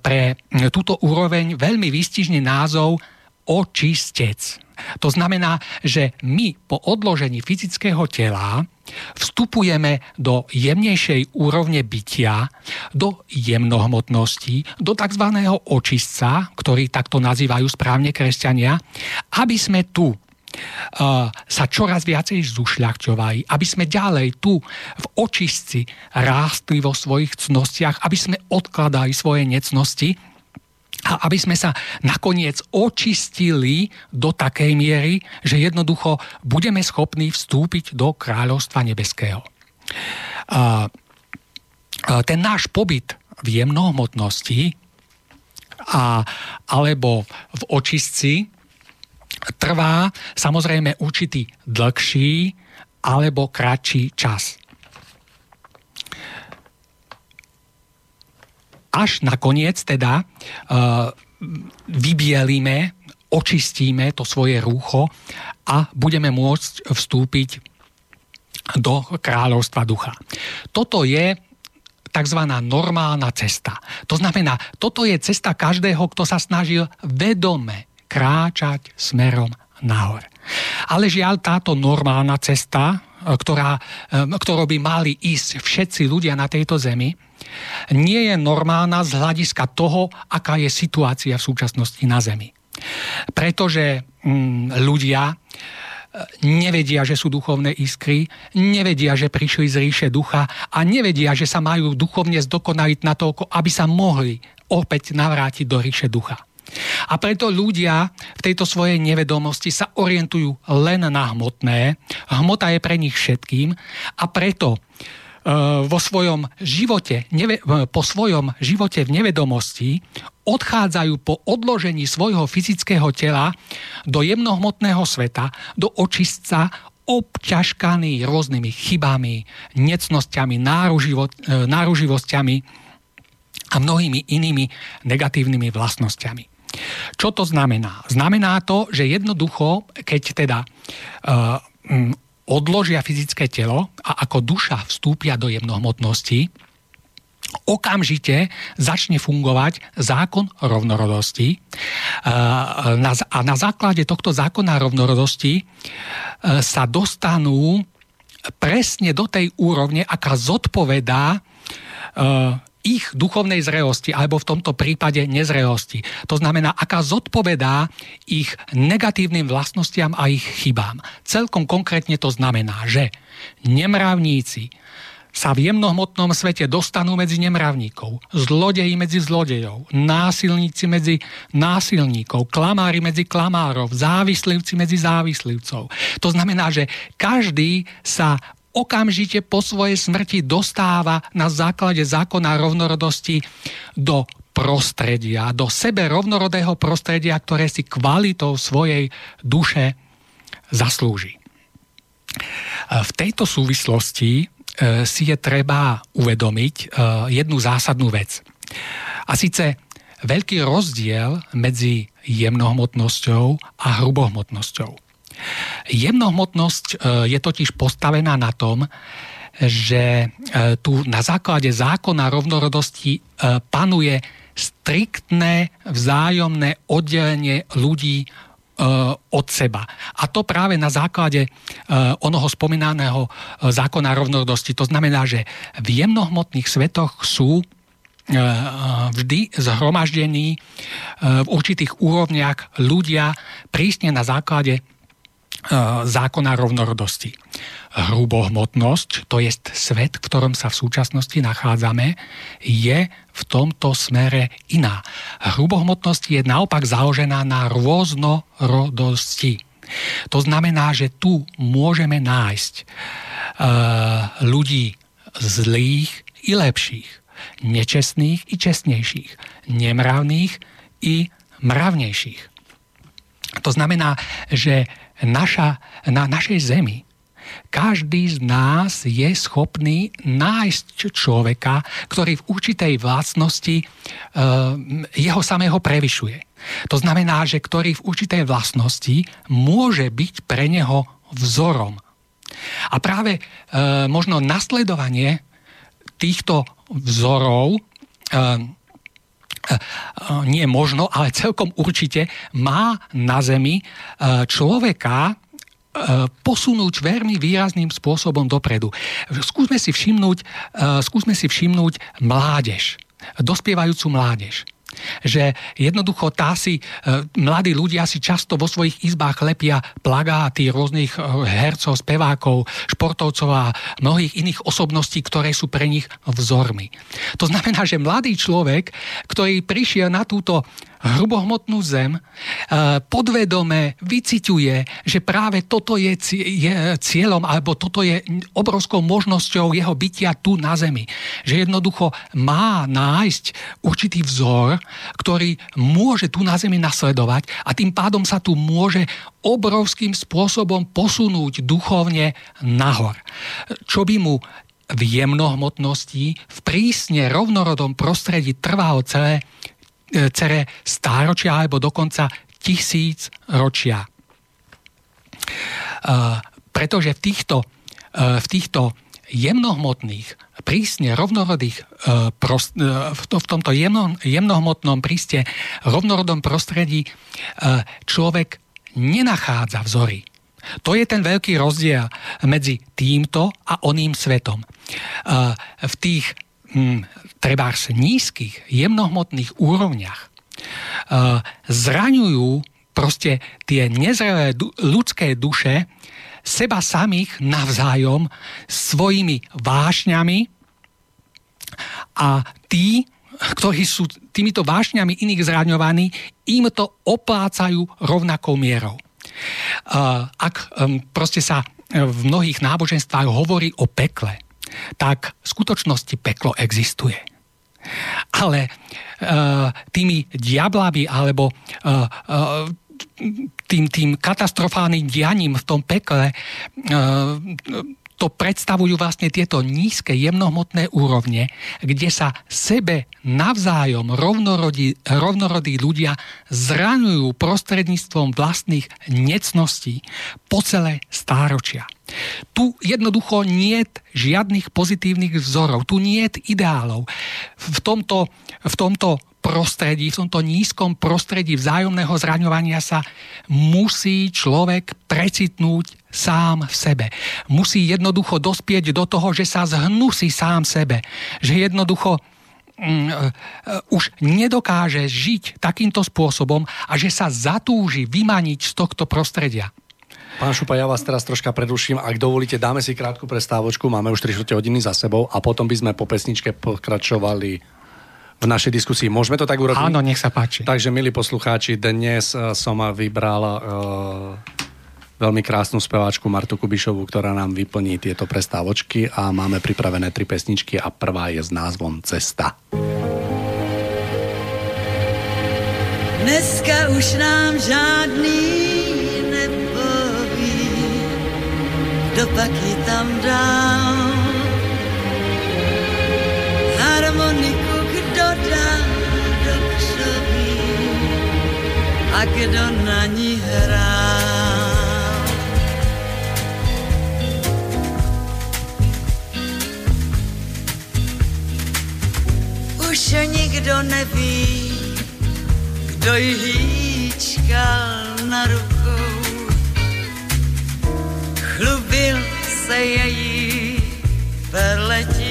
pre túto úroveň veľmi výstižný názov očistec. To znamená, že my po odložení fyzického tela vstupujeme do jemnejšej úrovne bytia, do jemnohmotnosti, do tzv. očistca, ktorý takto nazývajú správne kresťania, aby sme tu sa čoraz viacej zušľachťovali, aby sme ďalej tu v očistci rástli vo svojich cnostiach, aby sme odkladali svoje necnosti a aby sme sa nakoniec očistili do takej miery, že jednoducho budeme schopní vstúpiť do kráľovstva nebeského. Ten náš pobyt v jemnohmotnosti a, alebo v očistci trvá samozrejme určitý dlhší alebo kratší čas. Až nakoniec teda uh, vybielíme, očistíme to svoje rúcho a budeme môcť vstúpiť do kráľovstva ducha. Toto je tzv. normálna cesta. To znamená, toto je cesta každého, kto sa snažil vedome kráčať smerom nahor. Ale žiaľ, táto normálna cesta, e, ktorá, e, ktorou by mali ísť všetci ľudia na tejto zemi, nie je normálna z hľadiska toho, aká je situácia v súčasnosti na zemi. Pretože mm, ľudia e, nevedia, že sú duchovné iskry, nevedia, že prišli z ríše ducha a nevedia, že sa majú duchovne zdokonaliť na toľko, aby sa mohli opäť navrátiť do ríše ducha. A preto ľudia v tejto svojej nevedomosti sa orientujú len na hmotné. Hmota je pre nich všetkým a preto e, vo svojom živote, neve, e, po svojom živote v nevedomosti odchádzajú po odložení svojho fyzického tela do jemnohmotného sveta, do očistca, obťažkaný rôznymi chybami, necnosťami, e, náruživosťami a mnohými inými negatívnymi vlastnosťami. Čo to znamená? Znamená to, že jednoducho, keď teda uh, odložia fyzické telo a ako duša vstúpia do jemnohmotnosti, okamžite začne fungovať zákon rovnorodosti a na základe tohto zákona rovnorodosti e, sa dostanú presne do tej úrovne, aká zodpovedá ich duchovnej zrelosti, alebo v tomto prípade nezrelosti. To znamená, aká zodpovedá ich negatívnym vlastnostiam a ich chybám. Celkom konkrétne to znamená, že nemravníci, sa v jemnohmotnom svete dostanú medzi nemravníkov, zlodeji medzi zlodejov, násilníci medzi násilníkov, klamári medzi klamárov, závislivci medzi závislivcov. To znamená, že každý sa okamžite po svojej smrti dostáva na základe zákona rovnorodosti do prostredia, do sebe rovnorodého prostredia, ktoré si kvalitou svojej duše zaslúži. V tejto súvislosti E, si je treba uvedomiť e, jednu zásadnú vec. A síce veľký rozdiel medzi jemnohmotnosťou a hrubohmotnosťou. Jemnohmotnosť e, je totiž postavená na tom, že tu na základe zákona rovnorodosti panuje striktné vzájomné oddelenie ľudí od seba. A to práve na základe onoho spomínaného zákona rovnodosti. To znamená, že v jemnohmotných svetoch sú vždy zhromaždení v určitých úrovniach ľudia prísne na základe zákona rovnorodosti. Hrubohmotnosť, to je svet, v ktorom sa v súčasnosti nachádzame, je v tomto smere iná. Hrubohmotnosť je naopak založená na rôznorodosti. To znamená, že tu môžeme nájsť uh, ľudí zlých i lepších, nečestných i čestnejších, nemravných i mravnejších. To znamená, že naša, na našej zemi každý z nás je schopný nájsť človeka, ktorý v určitej vlastnosti e, jeho samého prevyšuje. To znamená, že ktorý v určitej vlastnosti môže byť pre neho vzorom. A práve e, možno nasledovanie týchto vzorov e, nie možno, ale celkom určite má na Zemi človeka, posunúť veľmi výrazným spôsobom dopredu. Skúsme si všimnúť, skúsme si všimnúť mládež, dospievajúcu mládež že jednoducho tá si, e, mladí ľudia si často vo svojich izbách lepia plagáty rôznych e, hercov, spevákov, športovcov a mnohých iných osobností, ktoré sú pre nich vzormi. To znamená, že mladý človek, ktorý prišiel na túto hrubohmotnú zem, e, podvedome vyciťuje, že práve toto je cieľom, alebo toto je obrovskou možnosťou jeho bytia tu na zemi. Že jednoducho má nájsť určitý vzor, ktorý môže tu na zemi nasledovať a tým pádom sa tu môže obrovským spôsobom posunúť duchovne nahor. Čo by mu v jemnohmotnosti, v prísne rovnorodom prostredí trvalo celé E, cere stáročia alebo dokonca tisíc ročia. E, pretože v týchto, e, v týchto jemnohmotných, prísne rovnorodých, v tomto jemno, jemnohmotnom príste rovnorodom prostredí človek nenachádza vzory. To je ten veľký rozdiel medzi týmto a oným svetom. V tých hm, trebárs nízkych, jemnohmotných úrovniach e, zraňujú proste tie nezrelé ľudské duše seba samých navzájom svojimi vášňami a tí, ktorí sú týmito vášňami iných zraňovaní, im to oplácajú rovnakou mierou. E, ak proste sa v mnohých náboženstvách hovorí o pekle, tak v skutočnosti peklo existuje ale uh, tými diablami alebo uh, uh, tým, tým katastrofálnym dianím v tom pekle to predstavujú vlastne tieto nízke jemnohmotné úrovne, kde sa sebe navzájom rovnorodí, rovnorodí ľudia zraňujú prostredníctvom vlastných necností po celé stáročia. Tu jednoducho nie žiadnych pozitívnych vzorov, tu nie ideálov. V tomto, v tomto prostredí, v tomto nízkom prostredí vzájomného zraňovania sa musí človek precitnúť sám v sebe. Musí jednoducho dospieť do toho, že sa zhnusí sám sebe. Že jednoducho mm, uh, už nedokáže žiť takýmto spôsobom a že sa zatúži vymaniť z tohto prostredia. Pán Šupa, ja vás teraz troška preduším. Ak dovolíte, dáme si krátku prestávočku. Máme už 3 hodiny za sebou a potom by sme po pesničke pokračovali v našej diskusii. Môžeme to tak urobiť? Áno, nech sa páči. Takže, milí poslucháči, dnes eh, som vybral uh, veľmi krásnu speváčku Martu Kubišovu, ktorá nám vyplní tieto prestávočky a máme pripravené tri pesničky a prvá je s názvom Cesta. Dneska už nám žádný kdo pak ji tam dál. Harmoniku kdo dá do křoví a kdo na ní hrá. Už nikdo neví, kdo ji hýčkal na rukou. Chlubil se její perletí.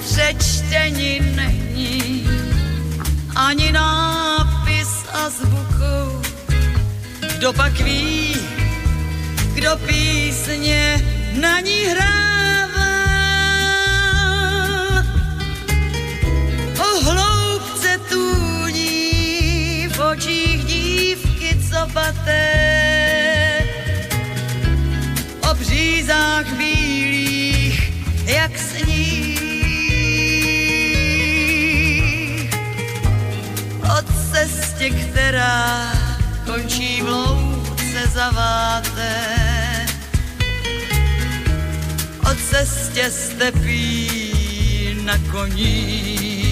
Přečtení není ani nápis a zvukou. Kdo pak ví, kdo písně na ní hrává. Copaté. O břízách bílých, jak sníh. O cestě, která končí v louce zaváté. O cestě stepí na koních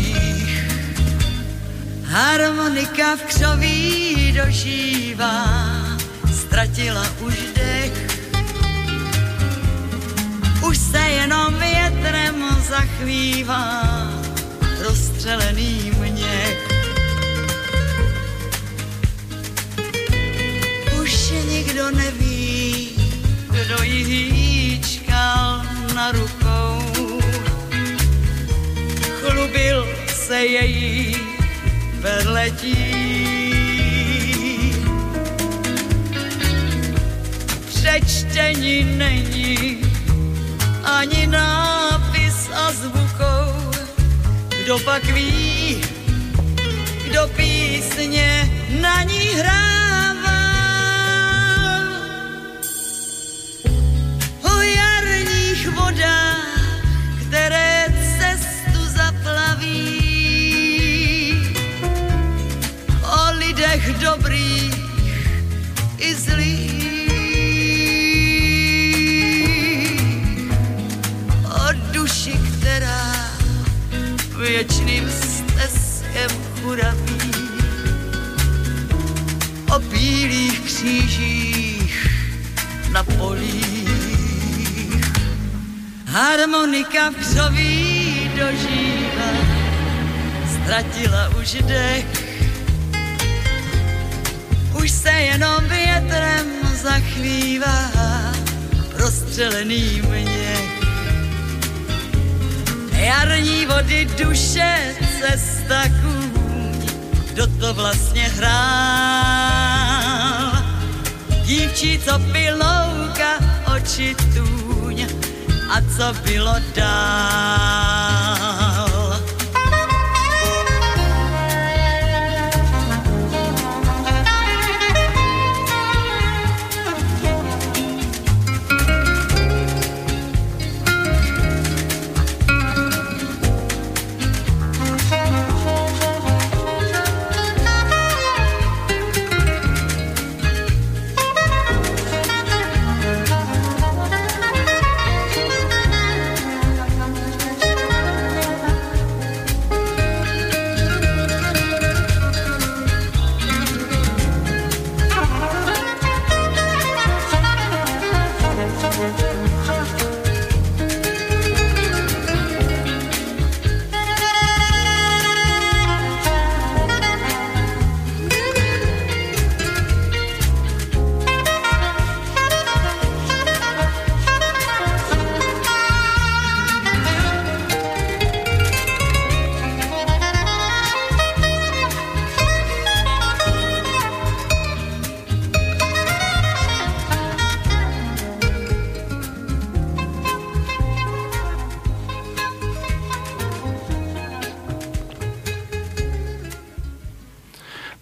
Harmonika v křoví dožívá, ztratila už dech. Už se jenom větrem zachvívá rozstřelený měch. Už nikdo neví, kdo ji hýčkal na rukou. Chlubil se její perletí. Přečtení není ani nápis a zvukou. Kdo pak ví, kdo písně na ní hrává. O jarních vodách, churaví. O bílých křížích na polích. Harmonika v křoví dožívá, ztratila už dech už se jenom větrem zachvívá rozstřelený měch. Jarní vody duše, cesta kůň, kdo to vlastně hrál. Dívčí, co pilouka, oči tůň a co bylo dál.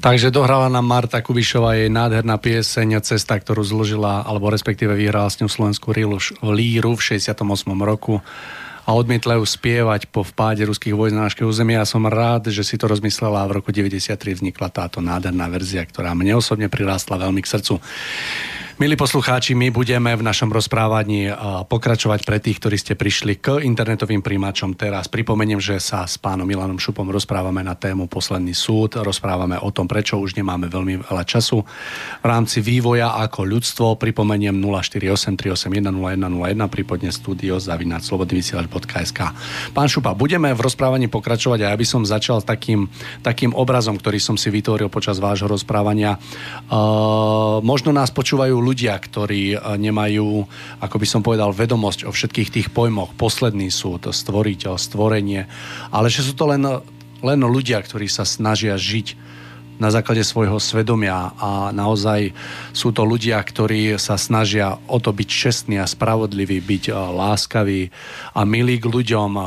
Takže dohrala nám Marta Kubišová jej nádherná pieseň Cesta, ktorú zložila, alebo respektíve vyhrala s ňou Slovenskú líru v 68. roku a odmietla ju spievať po vpáde ruských vojsk na naše územie. Ja som rád, že si to rozmyslela a v roku 93 vznikla táto nádherná verzia, ktorá mne osobne prirástla veľmi k srdcu. Milí poslucháči, my budeme v našom rozprávaní pokračovať pre tých, ktorí ste prišli k internetovým príjimačom teraz. Pripomeniem, že sa s pánom Milanom Šupom rozprávame na tému Posledný súd. Rozprávame o tom, prečo už nemáme veľmi veľa času. V rámci vývoja ako ľudstvo pripomeniem 0483810101 prípadne studio zavinať slobodnyvysielač.sk Pán Šupa, budeme v rozprávaní pokračovať a ja by som začal takým, takým obrazom, ktorý som si vytvoril počas vášho rozprávania. Uh, možno nás počúvajú ľudia, ktorí e, nemajú, ako by som povedal, vedomosť o všetkých tých pojmoch, posledný súd, stvoriteľ, stvorenie, ale že sú to len, len ľudia, ktorí sa snažia žiť na základe svojho svedomia a naozaj sú to ľudia, ktorí sa snažia o to byť čestní a spravodliví, byť e, láskaví a milí k ľuďom, e,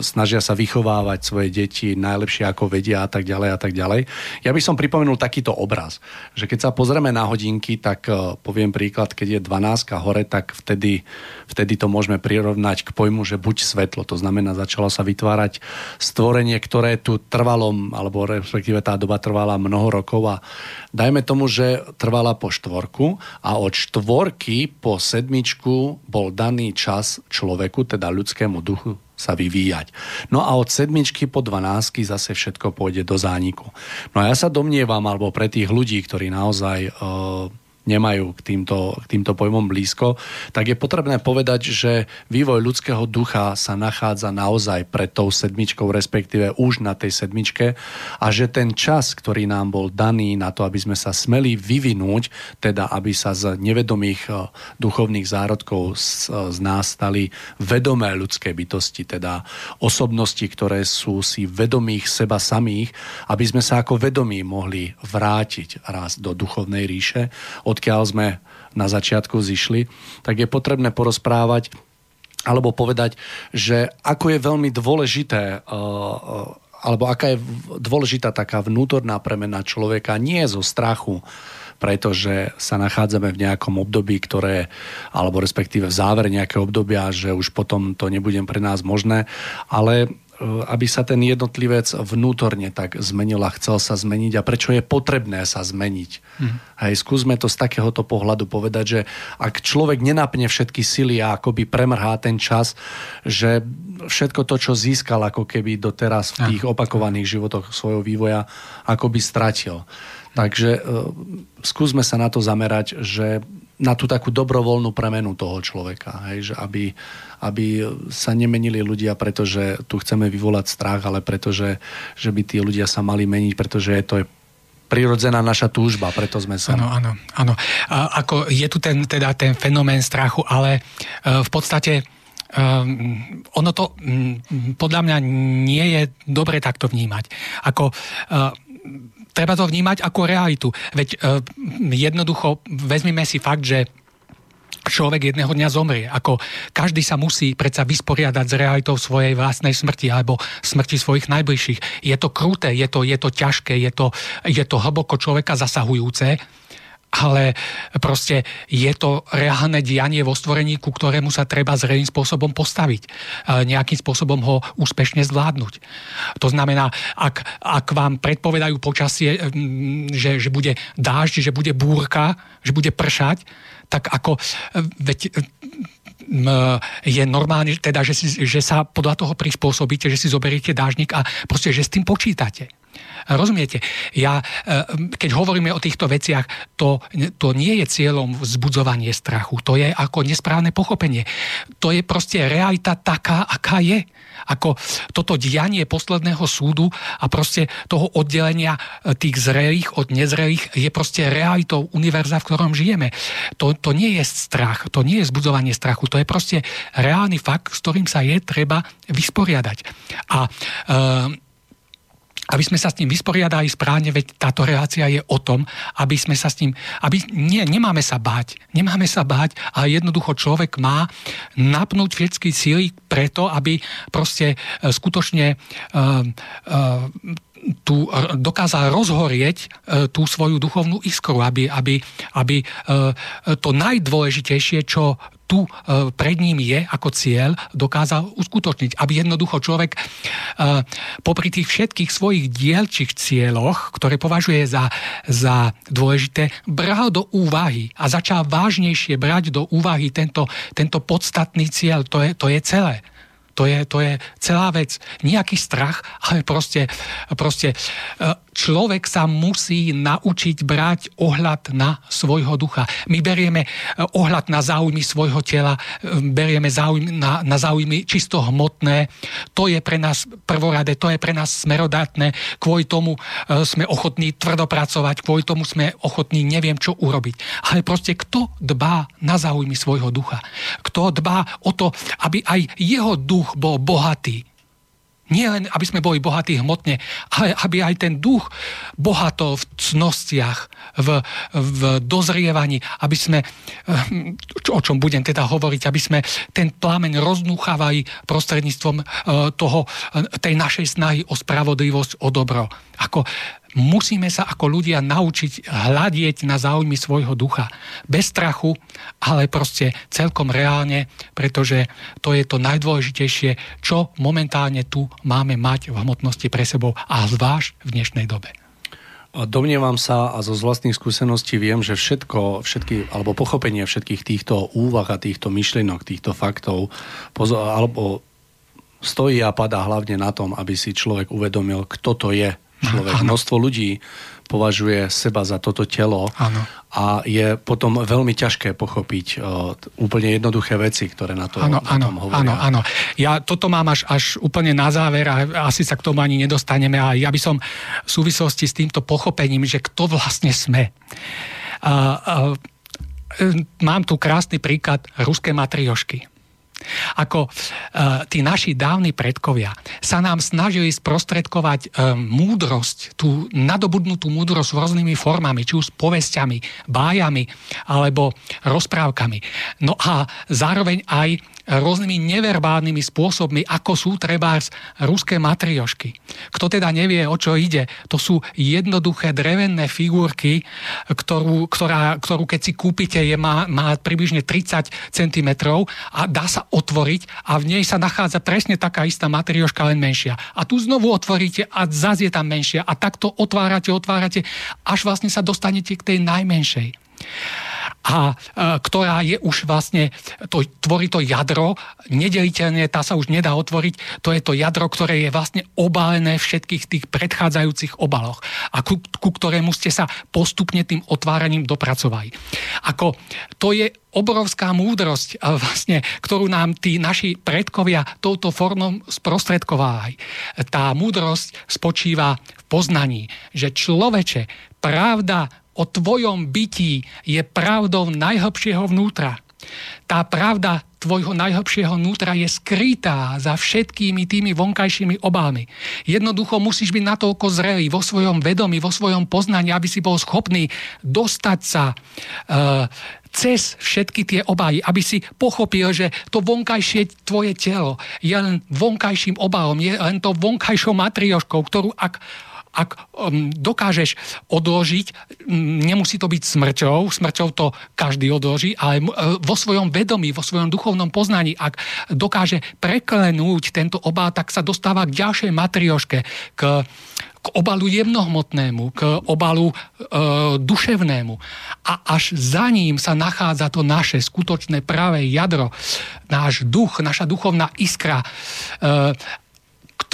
snažia sa vychovávať svoje deti najlepšie ako vedia a tak ďalej a tak ďalej. Ja by som pripomenul takýto obraz, že keď sa pozrieme na hodinky, tak e, poviem príklad, keď je 12 hore, tak vtedy, vtedy to môžeme prirovnať k pojmu, že buď svetlo. To znamená, začalo sa vytvárať stvorenie, ktoré tu trvalo, alebo respektíve tá doba trvala mnoho rokov a dajme tomu, že trvala po štvorku a od štvorky po sedmičku bol daný čas človeku, teda ľudskému duchu sa vyvíjať. No a od sedmičky po dvanásky zase všetko pôjde do zániku. No a ja sa domnievam, alebo pre tých ľudí, ktorí naozaj uh, nemajú k týmto, k týmto pojmom blízko, tak je potrebné povedať, že vývoj ľudského ducha sa nachádza naozaj pred tou sedmičkou, respektíve už na tej sedmičke a že ten čas, ktorý nám bol daný na to, aby sme sa smeli vyvinúť, teda aby sa z nevedomých e, duchovných zárodkov z, e, z nás stali vedomé ľudské bytosti, teda osobnosti, ktoré sú si vedomých seba samých, aby sme sa ako vedomí mohli vrátiť raz do duchovnej ríše, od odkiaľ sme na začiatku zišli, tak je potrebné porozprávať alebo povedať, že ako je veľmi dôležité uh, uh, alebo aká je dôležitá taká vnútorná premena človeka nie zo strachu, pretože sa nachádzame v nejakom období, ktoré, alebo respektíve v závere nejakého obdobia, že už potom to nebudem pre nás možné, ale Eh, aby sa ten jednotlivec vnútorne tak zmenil a chcel sa zmeniť a prečo je potrebné sa zmeniť. Mm. Hej, skúsme to z takéhoto pohľadu povedať, že ak človek nenapne všetky sily a akoby premrhá ten čas, že všetko to, čo získal ako keby doteraz v tých opakovaných životoch svojho vývoja, akoby stratil. Takže uh, skúsme sa na to zamerať, že na tú takú dobrovoľnú premenu toho človeka. Hej, že aby, aby sa nemenili ľudia, pretože tu chceme vyvolať strach, ale pretože že by tí ľudia sa mali meniť, pretože to je prirodzená naša túžba, preto sme sa... Áno, áno, áno. Ako je tu ten, teda ten fenomén strachu, ale uh, v podstate Um, ono to podľa mňa nie je dobre takto vnímať. Ako uh, treba to vnímať ako realitu. Veď uh, jednoducho vezmime si fakt, že človek jedného dňa zomrie. Ako každý sa musí predsa vysporiadať s realitou svojej vlastnej smrti alebo smrti svojich najbližších. Je to kruté, je to, je to ťažké, je to, je to hlboko človeka zasahujúce, ale proste je to reálne dianie vo stvorení, ku ktorému sa treba zrejným spôsobom postaviť. Nejakým spôsobom ho úspešne zvládnuť. To znamená, ak, ak vám predpovedajú počasie, že, že bude dážď, že bude búrka, že bude pršať, tak ako veď je normálne, teda, že, si, že sa podľa toho prispôsobíte, že si zoberiete dážnik a proste, že s tým počítate. Rozumiete? Ja, e, keď hovoríme o týchto veciach, to, to nie je cieľom vzbudzovanie strachu. To je ako nesprávne pochopenie. To je proste realita taká, aká je. Ako toto dianie posledného súdu a proste toho oddelenia e, tých zrelých od nezrelých je proste realitou univerza, v ktorom žijeme. To, to nie je strach, to nie je zbudzovanie strachu, to je proste reálny fakt, s ktorým sa je treba vysporiadať. A e, aby sme sa s ním vysporiadali správne, veď táto relácia je o tom, aby sme sa s ním, aby, nie, nemáme sa báť, nemáme sa báť, ale jednoducho človek má napnúť všetky síly preto, aby proste e, skutočne uh, uh, tú, dokázal rozhorieť tú svoju duchovnú iskru, aby, aby, aby to najdôležitejšie, čo tu pred ním je ako cieľ, dokázal uskutočniť. Aby jednoducho človek popri tých všetkých svojich dielčích cieľoch, ktoré považuje za, za dôležité, bral do úvahy a začal vážnejšie brať do úvahy tento, tento podstatný cieľ. To je, to je celé. To je, to je celá vec. Nejaký strach, ale proste, proste e, človek sa musí naučiť brať ohľad na svojho ducha. My berieme e, ohľad na záujmy svojho tela, e, berieme záujmy na, na záujmy čisto hmotné. To je pre nás prvoradé, to je pre nás smerodátne. Kvôli tomu sme ochotní tvrdopracovať, kvôli tomu sme ochotní neviem čo urobiť. Ale proste kto dbá na záujmy svojho ducha? Kto dbá o to, aby aj jeho duch bol bohatý. Nie len, aby sme boli bohatí hmotne, ale aby aj ten duch bohato v cnostiach, v, v dozrievaní, aby sme, eh, o čom budem teda hovoriť, aby sme ten plameň roznúchávali prostredníctvom eh, toho, eh, tej našej snahy o spravodlivosť, o dobro. Ako musíme sa ako ľudia naučiť hľadieť na záujmy svojho ducha. Bez strachu, ale proste celkom reálne, pretože to je to najdôležitejšie, čo momentálne tu máme mať v hmotnosti pre sebou a zvlášť v dnešnej dobe. Domnievam sa a zo vlastných skúseností viem, že všetko, všetky, alebo pochopenie všetkých týchto úvah a týchto myšlienok, týchto faktov, pozor, alebo stojí a padá hlavne na tom, aby si človek uvedomil, kto to je, človek. Ano. Množstvo ľudí považuje seba za toto telo ano. a je potom veľmi ťažké pochopiť uh, úplne jednoduché veci, ktoré na, to, ano, na tom hovoria. Áno, áno. Ja toto mám až, až úplne na záver a asi sa k tomu ani nedostaneme a ja by som v súvislosti s týmto pochopením, že kto vlastne sme. Uh, uh, mám tu krásny príklad ruské matriošky ako e, tí naši dávni predkovia sa nám snažili sprostredkovať e, múdrosť, tú nadobudnutú múdrosť rôznymi formami, či už s povestiami, bájami alebo rozprávkami. No a zároveň aj rôznymi neverbálnymi spôsobmi, ako sú trebárs ruské matriošky. Kto teda nevie, o čo ide, to sú jednoduché drevené figurky, ktorú, ktorá, ktorú keď si kúpite, je, má, má približne 30 cm a dá sa otvoriť a v nej sa nachádza presne taká istá matrioška, len menšia. A tu znovu otvoríte a zase je tam menšia a takto otvárate, otvárate, až vlastne sa dostanete k tej najmenšej a e, ktorá je už vlastne, to, tvorí to jadro, nedeliteľne, tá sa už nedá otvoriť, to je to jadro, ktoré je vlastne obalené všetkých tých predchádzajúcich obaloch a ku, ku ktorému ste sa postupne tým otváraním dopracovali. Ako to je obrovská múdrosť, vlastne, ktorú nám tí naši predkovia touto formou sprostredkovali. Tá múdrosť spočíva v poznaní, že človeče, pravda o tvojom bytí je pravdou najhlbšieho vnútra. Tá pravda tvojho najhlbšieho vnútra je skrytá za všetkými tými vonkajšími obálmi. Jednoducho musíš byť natoľko zrelý vo svojom vedomí, vo svojom poznaní, aby si bol schopný dostať sa uh, cez všetky tie obály, aby si pochopil, že to vonkajšie tvoje telo je len vonkajším obálom, je len to vonkajšou matrioškou, ktorú ak ak um, dokážeš odložiť, um, nemusí to byť smrťou, smrťou to každý odloží, ale uh, vo svojom vedomí, vo svojom duchovnom poznaní, ak dokáže preklenúť tento obal, tak sa dostáva k ďalšej matrioške, k k obalu jemnohmotnému, k obalu e, duševnému. A až za ním sa nachádza to naše skutočné práve jadro, náš duch, naša duchovná iskra. E,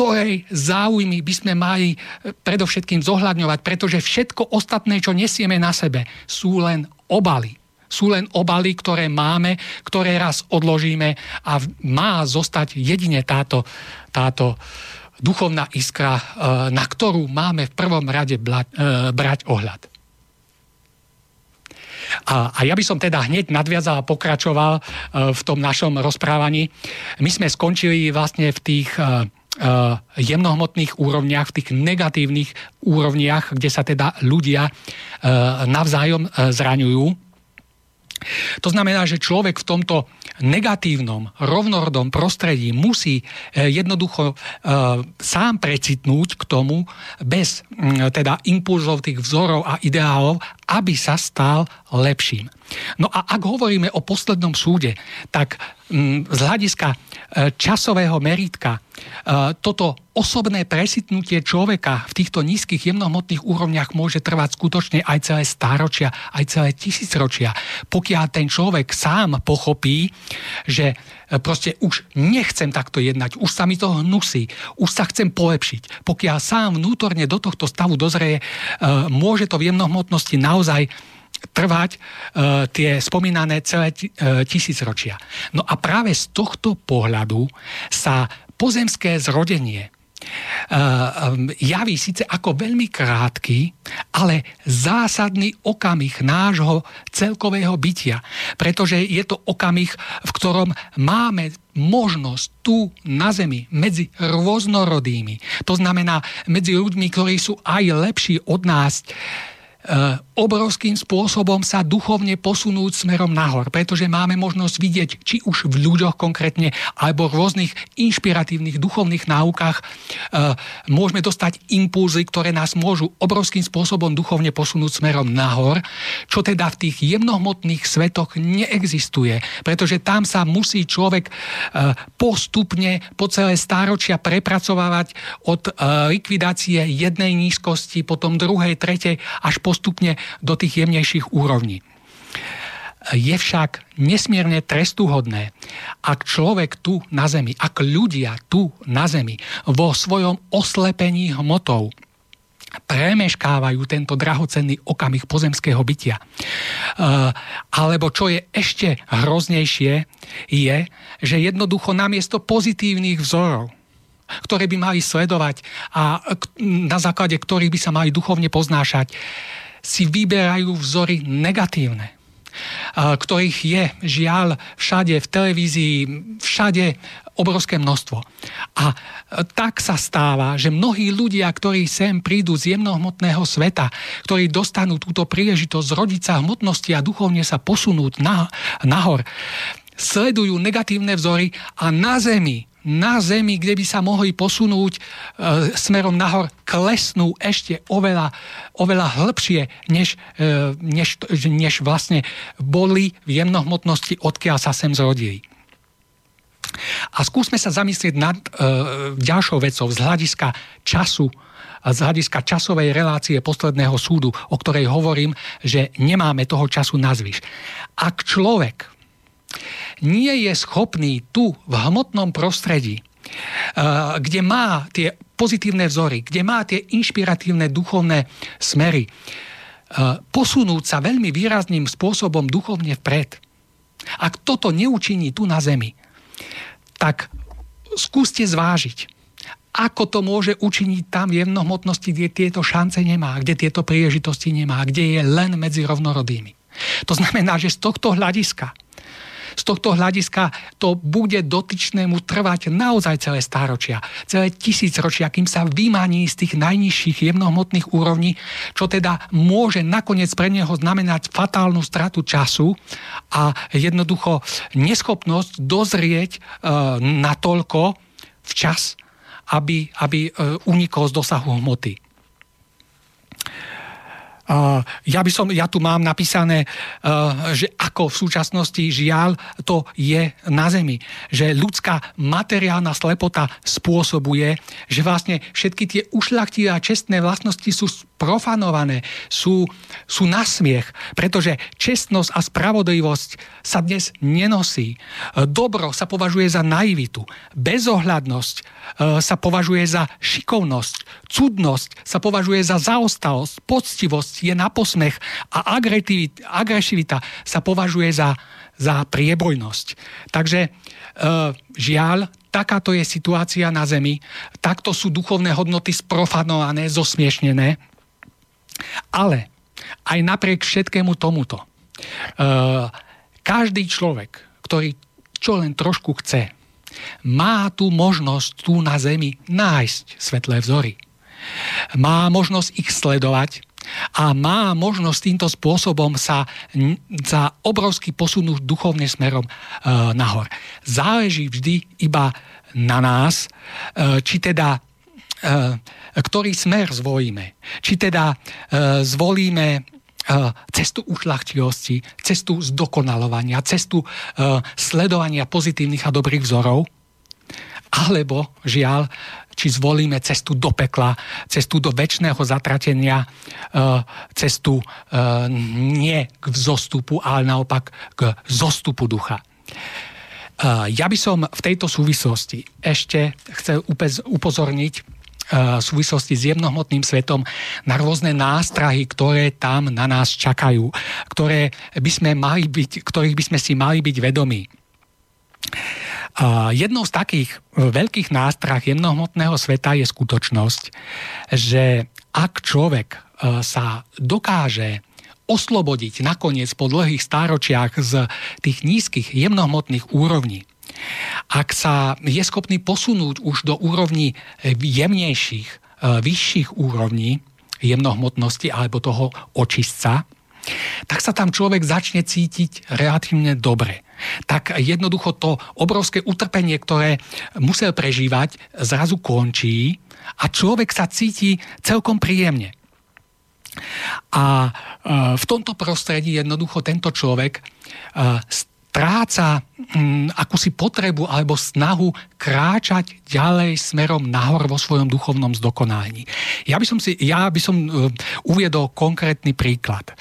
ktorej záujmy by sme mali e, predovšetkým zohľadňovať, pretože všetko ostatné, čo nesieme na sebe, sú len obaly. Sú len obaly, ktoré máme, ktoré raz odložíme a má zostať jedine táto, táto duchovná iskra, e, na ktorú máme v prvom rade e, brať ohľad. A, a ja by som teda hneď nadviazal a pokračoval v tom našom rozprávaní. My sme skončili vlastne v tých jemnohmotných úrovniach, v tých negatívnych úrovniach, kde sa teda ľudia eh, navzájom eh, zraňujú. To znamená, že človek v tomto negatívnom, rovnorodom prostredí musí jednoducho sám precitnúť k tomu bez teda impulzov tých vzorov a ideálov, aby sa stal lepším. No a ak hovoríme o poslednom súde, tak z hľadiska časového meritka toto osobné presitnutie človeka v týchto nízkych jemnohmotných úrovniach môže trvať skutočne aj celé stáročia, aj celé tisícročia. Pokiaľ ten človek sám pochopí, že e, proste už nechcem takto jednať, už sa mi to hnusí, už sa chcem polepšiť. Pokiaľ sám vnútorne do tohto stavu dozrie, e, môže to v jemnohmotnosti naozaj trvať e, tie spomínané celé tisícročia. No a práve z tohto pohľadu sa pozemské zrodenie javí síce ako veľmi krátky, ale zásadný okamih nášho celkového bytia. Pretože je to okamih, v ktorom máme možnosť tu na Zemi medzi rôznorodými, to znamená medzi ľuďmi, ktorí sú aj lepší od nás, obrovským spôsobom sa duchovne posunúť smerom nahor, pretože máme možnosť vidieť, či už v ľuďoch konkrétne, alebo v rôznych inšpiratívnych duchovných náukách eh, môžeme dostať impulzy, ktoré nás môžu obrovským spôsobom duchovne posunúť smerom nahor, čo teda v tých jemnohmotných svetoch neexistuje, pretože tam sa musí človek eh, postupne po celé stáročia prepracovávať od likvidácie jednej nízkosti, potom druhej, tretej, až po postupne do tých jemnejších úrovní. Je však nesmierne trestuhodné, ak človek tu na Zemi, ak ľudia tu na Zemi vo svojom oslepení hmotou premeškávajú tento drahocenný okamih pozemského bytia. E, alebo čo je ešte hroznejšie, je, že jednoducho namiesto pozitívnych vzorov, ktoré by mali sledovať a na základe ktorých by sa mali duchovne poznášať, si vyberajú vzory negatívne ktorých je žiaľ všade v televízii, všade obrovské množstvo. A tak sa stáva, že mnohí ľudia, ktorí sem prídu z jemnohmotného sveta, ktorí dostanú túto príležitosť zrodiť sa hmotnosti a duchovne sa posunúť na, nahor, sledujú negatívne vzory a na zemi na Zemi, kde by sa mohli posunúť e, smerom nahor, klesnú ešte oveľa, oveľa hĺbšie, než, e, než, než vlastne boli v jemnohmotnosti, odkiaľ sa sem zrodili. A skúsme sa zamyslieť nad e, ďalšou vecou z hľadiska času z hľadiska časovej relácie posledného súdu, o ktorej hovorím, že nemáme toho času nazvyš. Ak človek nie je schopný tu v hmotnom prostredí, eh, kde má tie pozitívne vzory, kde má tie inšpiratívne duchovné smery, eh, posunúť sa veľmi výrazným spôsobom duchovne vpred. Ak toto neučiní tu na Zemi, tak skúste zvážiť, ako to môže učiniť tam v jemnohmotnosti, kde tieto šance nemá, kde tieto príležitosti nemá, kde je len medzi rovnorodými. To znamená, že z tohto hľadiska z tohto hľadiska to bude dotyčnému trvať naozaj celé stáročia, celé tisícročia, kým sa vymaní z tých najnižších jemnohmotných úrovní, čo teda môže nakoniec pre neho znamenať fatálnu stratu času a jednoducho neschopnosť dozrieť e, natoľko včas, aby, aby e, unikol z dosahu hmoty. Ja by som, ja tu mám napísané, že ako v súčasnosti žiaľ to je na Zemi. Že ľudská materiálna slepota spôsobuje, že vlastne všetky tie ušľachtivé a čestné vlastnosti sú profanované, sú, sú na smiech, pretože čestnosť a spravodlivosť sa dnes nenosí. Dobro sa považuje za naivitu. Bezohľadnosť e, sa považuje za šikovnosť. Cudnosť sa považuje za zaostalosť. Poctivosť je na posmech a agresivita sa považuje za, za priebojnosť. Takže e, žiaľ, takáto je situácia na Zemi, takto sú duchovné hodnoty sprofanované, zosmiešnené ale aj napriek všetkému tomuto, uh, každý človek, ktorý čo len trošku chce, má tu možnosť tu na Zemi nájsť svetlé vzory. Má možnosť ich sledovať a má možnosť týmto spôsobom sa za obrovský posunúť duchovne smerom e, nahor. Záleží vždy iba na nás, e, či teda e, ktorý smer zvolíme. Či teda zvolíme cestu ušľachtilosti, cestu zdokonalovania, cestu sledovania pozitívnych a dobrých vzorov, alebo žiaľ, či zvolíme cestu do pekla, cestu do väčšného zatratenia, e, cestu e, nie k vzostupu, ale naopak k zostupu ducha. E, ja by som v tejto súvislosti ešte chcel upozorniť v súvislosti s jemnohmotným svetom na rôzne nástrahy, ktoré tam na nás čakajú, ktoré by sme mali byť, ktorých by sme si mali byť vedomí. Jednou z takých veľkých nástrah jemnohmotného sveta je skutočnosť, že ak človek e, sa dokáže oslobodiť nakoniec po dlhých stáročiach z tých nízkych jemnohmotných úrovní, ak sa je schopný posunúť už do úrovní jemnejších, e, vyšších úrovní jemnohmotnosti alebo toho očistca, tak sa tam človek začne cítiť relatívne dobre. Tak jednoducho to obrovské utrpenie, ktoré musel prežívať, zrazu končí a človek sa cíti celkom príjemne. A e, v tomto prostredí jednoducho tento človek e, stráca mm, akúsi potrebu alebo snahu kráčať ďalej smerom nahor vo svojom duchovnom zdokonálení. Ja by som, si, ja by som uh, uviedol konkrétny príklad.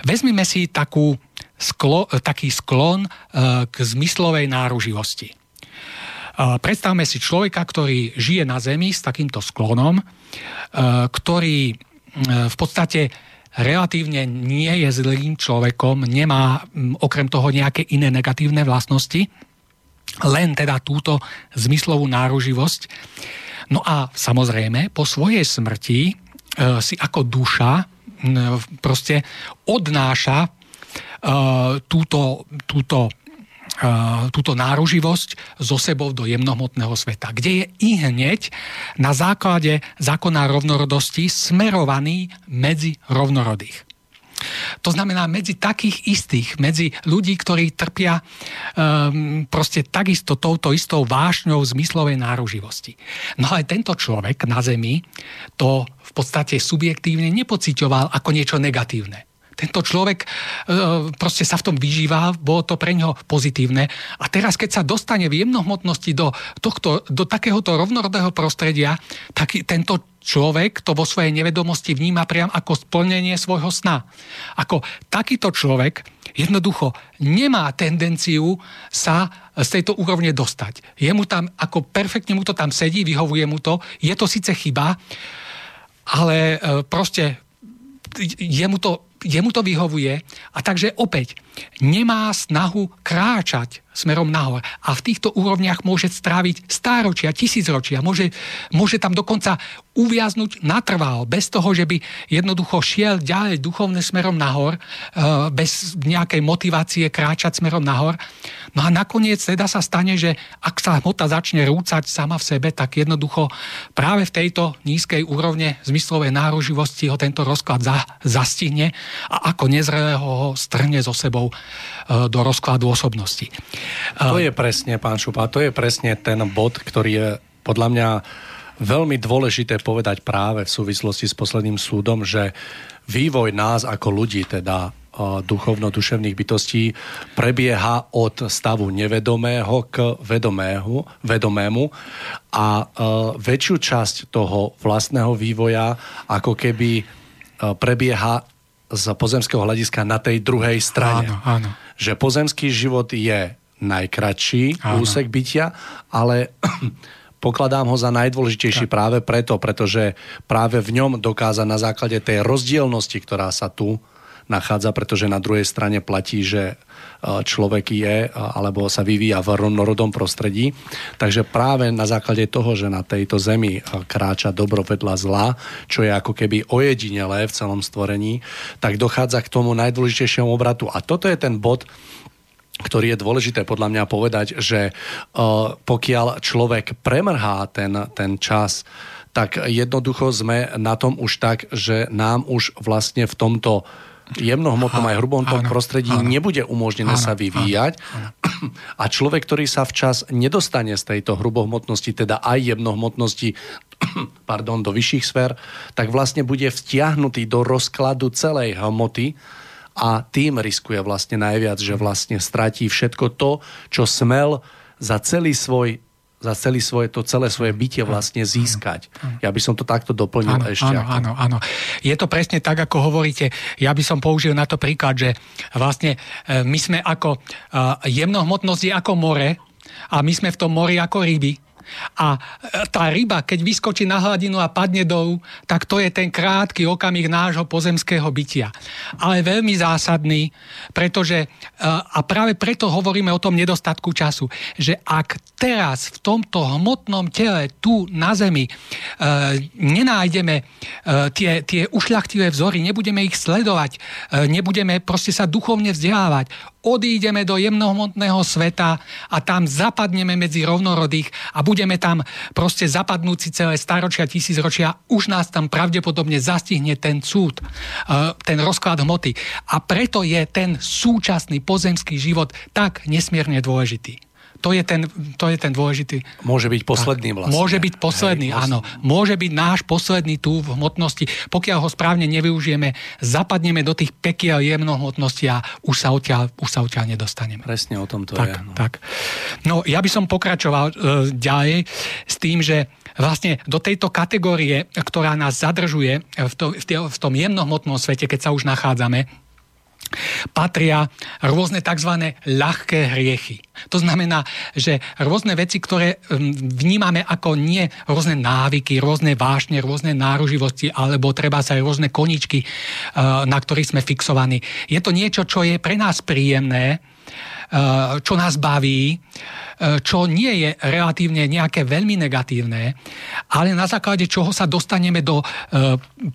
Vezmime si takú sklo, taký sklon uh, k zmyslovej náruživosti. Uh, predstavme si človeka, ktorý žije na Zemi s takýmto sklonom, uh, ktorý v podstate relatívne nie je zlým človekom, nemá okrem toho nejaké iné negatívne vlastnosti, len teda túto zmyslovú náruživosť. No a samozrejme, po svojej smrti e, si ako duša proste odnáša e, túto, túto túto náruživosť zo sebou do jemnohmotného sveta, kde je i hneď na základe zákona rovnorodosti smerovaný medzi rovnorodých. To znamená medzi takých istých, medzi ľudí, ktorí trpia um, proste takisto touto istou vášňou zmyslovej náruživosti. No ale tento človek na Zemi to v podstate subjektívne nepocitoval ako niečo negatívne. Tento človek e, proste sa v tom vyžíva, bolo to pre neho pozitívne. A teraz, keď sa dostane v jemnohmotnosti do, tohto, do takéhoto rovnorodého prostredia, tak tento človek to vo svojej nevedomosti vníma priam ako splnenie svojho sna. Ako takýto človek jednoducho nemá tendenciu sa z tejto úrovne dostať. Je mu tam, ako perfektne mu to tam sedí, vyhovuje mu to, je to síce chyba, ale e, proste jemu to jemu to vyhovuje. A takže opäť nemá snahu kráčať smerom nahor a v týchto úrovniach môže stráviť stáročia, tisícročia, môže, môže tam dokonca uviaznuť natrval, bez toho, že by jednoducho šiel ďalej duchovne smerom nahor, e, bez nejakej motivácie kráčať smerom nahor. No a nakoniec teda sa stane, že ak sa hmota začne rúcať sama v sebe, tak jednoducho práve v tejto nízkej úrovne zmyslovej náruživosti ho tento rozklad za, zastihne a ako nezrelého ho strne so sebou e, do rozkladu osobnosti. To je presne, pán Šupa, to je presne ten bod, ktorý je podľa mňa veľmi dôležité povedať práve v súvislosti s posledným súdom, že vývoj nás ako ľudí, teda duchovno-duševných bytostí prebieha od stavu nevedomého k vedomého, vedomému a väčšiu časť toho vlastného vývoja ako keby prebieha z pozemského hľadiska na tej druhej strane. Áno, áno. Že pozemský život je najkračší áno. úsek bytia, ale pokladám ho za najdôležitejší tak. práve preto, pretože práve v ňom dokáza na základe tej rozdielnosti, ktorá sa tu nachádza, pretože na druhej strane platí, že človek je alebo sa vyvíja v rovnorodom prostredí. Takže práve na základe toho, že na tejto zemi e, kráča dobro vedľa zla, čo je ako keby ojedinelé v celom stvorení, tak dochádza k tomu najdôležitejšiemu obratu. A toto je ten bod, ktorý je dôležité podľa mňa povedať, že pokiaľ človek premrhá ten, ten čas tak jednoducho sme na tom už tak, že nám už vlastne v tomto jemnohmotnom aj hrubomotnom prostredí áno. nebude umožnené áno, sa vyvíjať. Áno, áno. A človek, ktorý sa včas nedostane z tejto hrubohmotnosti, teda aj jemnohmotnosti, pardon, do vyšších sfér, tak vlastne bude vtiahnutý do rozkladu celej hmoty a tým riskuje vlastne najviac, že vlastne stratí všetko to, čo smel za celý svoj za celý svoje, to celé svoje bytie vlastne získať. Ja by som to takto doplnil áno, ešte. Áno, áno, áno. Je to presne tak, ako hovoríte. Ja by som použil na to príklad, že vlastne e, my sme ako, e, jemnohmotnosť je ako more a my sme v tom mori ako ryby a e, tá ryba, keď vyskočí na hladinu a padne dolu, tak to je ten krátky okamih nášho pozemského bytia. Ale veľmi zásadný, pretože, e, a práve preto hovoríme o tom nedostatku času, že ak teraz v tomto hmotnom tele tu na Zemi e, nenájdeme tie, tie ušľachtivé vzory, nebudeme ich sledovať, nebudeme proste sa duchovne vzdelávať, odídeme do jemnohmotného sveta a tam zapadneme medzi rovnorodých a budeme tam proste zapadnúci celé staročia, tisícročia, už nás tam pravdepodobne zastihne ten súd, e, ten rozklad hmoty. A preto je ten súčasný pozemský život tak nesmierne dôležitý. To je ten, to je ten dôležitý. Môže byť posledný vlastne. Môže byť posledný, Hej, áno. Môže byť náš posledný tu v hmotnosti. Pokiaľ ho správne nevyužijeme, zapadneme do tých pekiel jemnohmotnosti a už sa odtiaľ, už sa odtiaľ nedostaneme. Presne o tom to tak, je. No. Tak. no ja by som pokračoval e, ďalej s tým, že vlastne do tejto kategórie, ktorá nás zadržuje v, to, v, v tom jemnohmotnom svete, keď sa už nachádzame, patria rôzne tzv. ľahké hriechy. To znamená, že rôzne veci, ktoré vnímame ako nie rôzne návyky, rôzne vášne, rôzne náruživosti, alebo treba sa aj rôzne koničky, e, na ktorých sme fixovaní. Je to niečo, čo je pre nás príjemné, e, čo nás baví, e, čo nie je relatívne nejaké veľmi negatívne, ale na základe čoho sa dostaneme do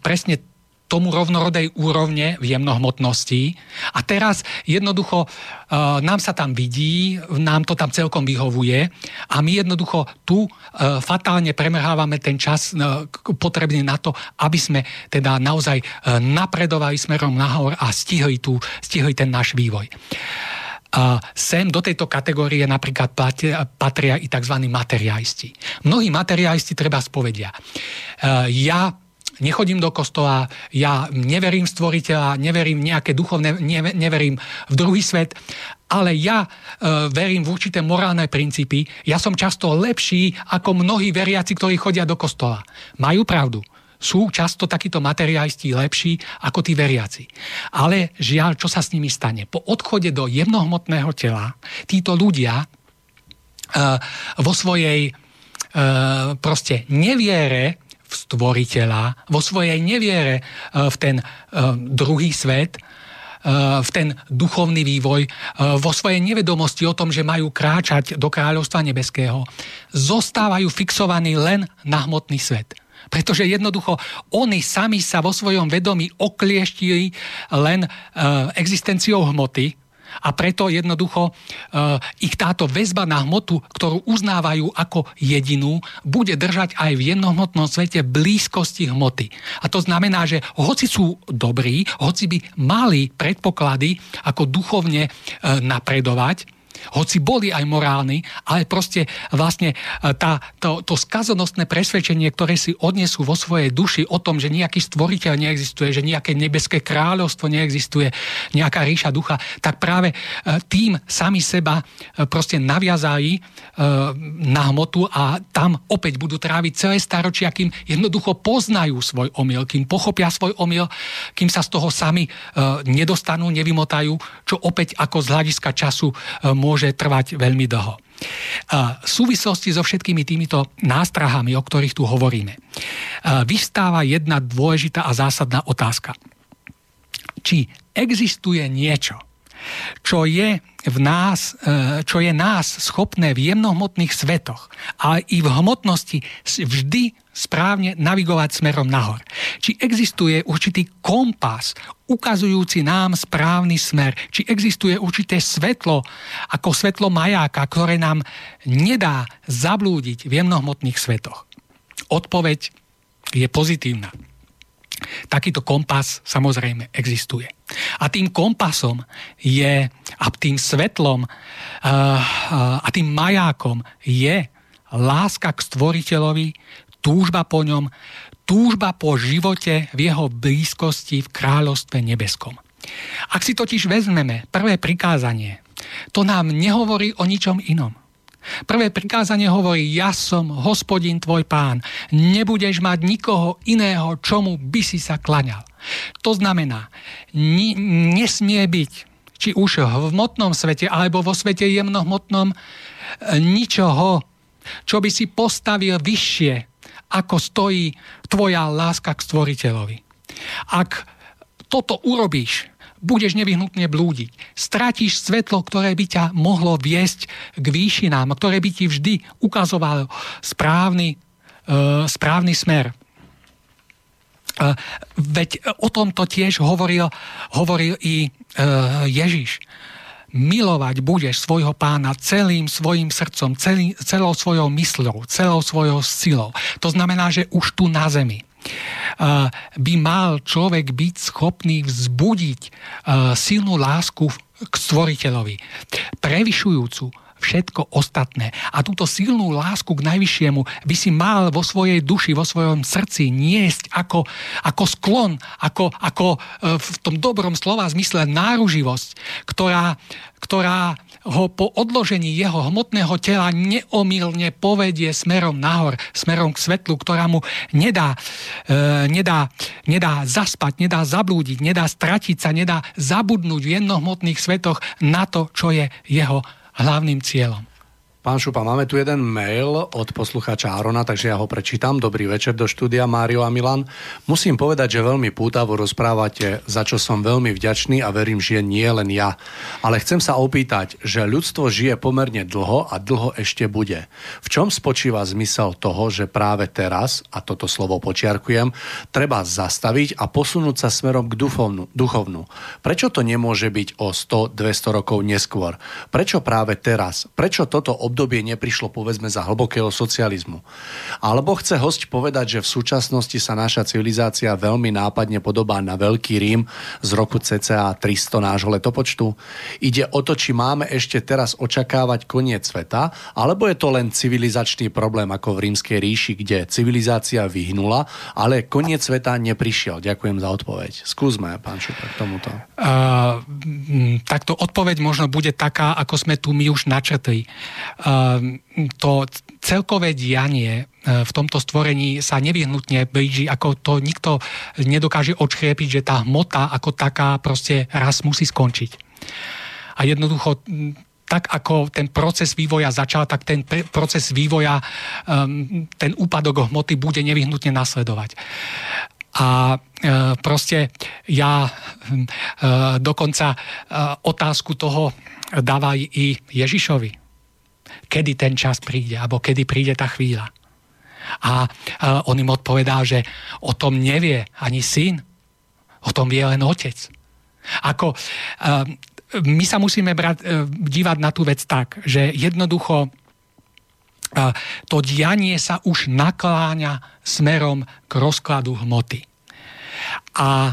presne tomu rovnorodej úrovne v jemnohmotnosti. A teraz jednoducho uh, nám sa tam vidí, nám to tam celkom vyhovuje a my jednoducho tu uh, fatálne premrhávame ten čas uh, potrebný na to, aby sme teda naozaj uh, napredovali smerom nahor a stihli, tu, stihli ten náš vývoj. A sem do tejto kategórie napríklad patria i tzv. materialisti. Mnohí materialisti treba spovedia. Ja nechodím do kostola, ja neverím v stvoriteľa, neverím nejaké duchovné, neverím v druhý svet, ale ja e, verím v určité morálne princípy. Ja som často lepší ako mnohí veriaci, ktorí chodia do kostola. Majú pravdu sú často takíto materialisti lepší ako tí veriaci. Ale žiaľ, čo sa s nimi stane? Po odchode do jemnohmotného tela títo ľudia uh, vo svojej uh, proste neviere v stvoriteľa, vo svojej neviere e, v ten e, druhý svet, e, v ten duchovný vývoj, vo svojej nevedomosti o tom, že majú kráčať do kráľovstva nebeského, zostávajú fixovaní len na hmotný svet. Pretože jednoducho oni sami sa vo svojom vedomí oklieštili len existenciou hmoty, a preto jednoducho uh, ich táto väzba na hmotu, ktorú uznávajú ako jedinú, bude držať aj v jednohmotnom svete blízkosti hmoty. A to znamená, že hoci sú dobrí, hoci by mali predpoklady ako duchovne uh, napredovať, hoci boli aj morálni, ale proste vlastne e, tá, to, to skazonostné presvedčenie, ktoré si odnesú vo svojej duši o tom, že nejaký stvoriteľ neexistuje, že nejaké nebeské kráľovstvo neexistuje, nejaká ríša ducha, tak práve e, tým sami seba e, proste naviazali na hmotu a tam opäť budú tráviť celé staročia, kým jednoducho poznajú svoj omyl, kým pochopia svoj omyl, kým sa z toho sami nedostanú, nevymotajú, čo opäť ako z hľadiska času môže môže trvať veľmi dlho. V súvislosti so všetkými týmito nástrahami, o ktorých tu hovoríme, vystáva jedna dôležitá a zásadná otázka. Či existuje niečo, čo je v nás, e, čo je nás schopné v jemnohmotných svetoch, ale i v hmotnosti vždy správne navigovať smerom nahor. Či existuje určitý kompas ukazujúci nám správny smer, či existuje určité svetlo ako svetlo majáka, ktoré nám nedá zablúdiť v jemnohmotných svetoch. Odpoveď je pozitívna. Takýto kompas samozrejme existuje. A tým kompasom je, a tým svetlom a tým majákom je láska k stvoriteľovi, túžba po ňom, túžba po živote v jeho blízkosti v kráľovstve nebeskom. Ak si totiž vezmeme prvé prikázanie, to nám nehovorí o ničom inom. Prvé prikázanie hovorí, ja som hospodin tvoj pán, nebudeš mať nikoho iného, čomu by si sa klaňal. To znamená, ni, nesmie byť, či už v hmotnom svete, alebo vo svete jemnohmotnom, ničoho, čo by si postavil vyššie, ako stojí tvoja láska k stvoriteľovi. Ak toto urobíš, budeš nevyhnutne blúdiť. Stratíš svetlo, ktoré by ťa mohlo viesť k výšinám, ktoré by ti vždy ukazovalo správny, uh, správny smer. Uh, veď o tomto tiež hovoril, hovoril i uh, Ježiš. Milovať budeš svojho pána celým svojim srdcom, celý, celou svojou mysľou, celou svojou silou. To znamená, že už tu na zemi by mal človek byť schopný vzbudiť silnú lásku k stvoriteľovi, prevyšujúcu všetko ostatné. A túto silnú lásku k najvyššiemu by si mal vo svojej duši, vo svojom srdci niesť ako, ako sklon, ako, ako e, v tom dobrom slova zmysle náruživosť, ktorá, ktorá ho po odložení jeho hmotného tela neomilne povedie smerom nahor, smerom k svetlu, ktorá mu nedá, e, nedá, nedá zaspať, nedá zablúdiť, nedá stratiť sa, nedá zabudnúť v jednohmotných svetoch na to, čo je jeho hlavným cieľom. Pán Šupa, máme tu jeden mail od poslucháča Arona, takže ja ho prečítam. Dobrý večer do štúdia, Mário a Milan. Musím povedať, že veľmi pútavo rozprávate, za čo som veľmi vďačný a verím, že nie len ja. Ale chcem sa opýtať, že ľudstvo žije pomerne dlho a dlho ešte bude. V čom spočíva zmysel toho, že práve teraz, a toto slovo počiarkujem, treba zastaviť a posunúť sa smerom k duchovnu, duchovnu. Prečo to nemôže byť o 100-200 rokov neskôr? Prečo práve teraz? Prečo toto obdobie neprišlo povedzme za hlbokého socializmu. Alebo chce host povedať, že v súčasnosti sa naša civilizácia veľmi nápadne podobá na Veľký Rím z roku cca 300 nášho letopočtu? Ide o to, či máme ešte teraz očakávať koniec sveta, alebo je to len civilizačný problém ako v rímskej ríši, kde civilizácia vyhnula, ale koniec sveta neprišiel. Ďakujem za odpoveď. Skúsme, pán Šupa, k tomuto. Uh, takto odpoveď možno bude taká, ako sme tu my už načrtli. Ehm, to celkové dianie e, v tomto stvorení sa nevyhnutne blíži, ako to nikto nedokáže odškriepiť, že tá hmota ako taká proste raz musí skončiť. A jednoducho tak ako ten proces vývoja začal, tak ten proces vývoja, ehm, ten úpadok hmoty bude nevyhnutne nasledovať. A e, proste ja e, dokonca otázku toho dáva i Ježišovi kedy ten čas príde, alebo kedy príde tá chvíľa. A on im odpovedá, že o tom nevie ani syn, o tom vie len otec. Ako, my sa musíme brať, e, dívať na tú vec tak, že jednoducho to dianie sa už nakláňa smerom k rozkladu hmoty. A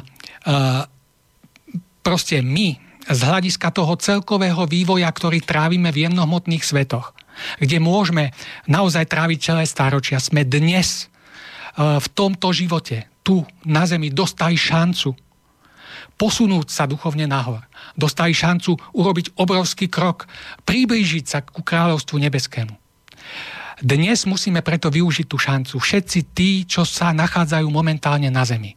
proste my z hľadiska toho celkového vývoja, ktorý trávime v jemnohmotných svetoch, kde môžeme naozaj tráviť celé stáročia. Sme dnes e, v tomto živote, tu na Zemi, dostali šancu posunúť sa duchovne nahor. Dostali šancu urobiť obrovský krok, priblížiť sa ku kráľovstvu nebeskému. Dnes musíme preto využiť tú šancu. Všetci tí, čo sa nachádzajú momentálne na Zemi.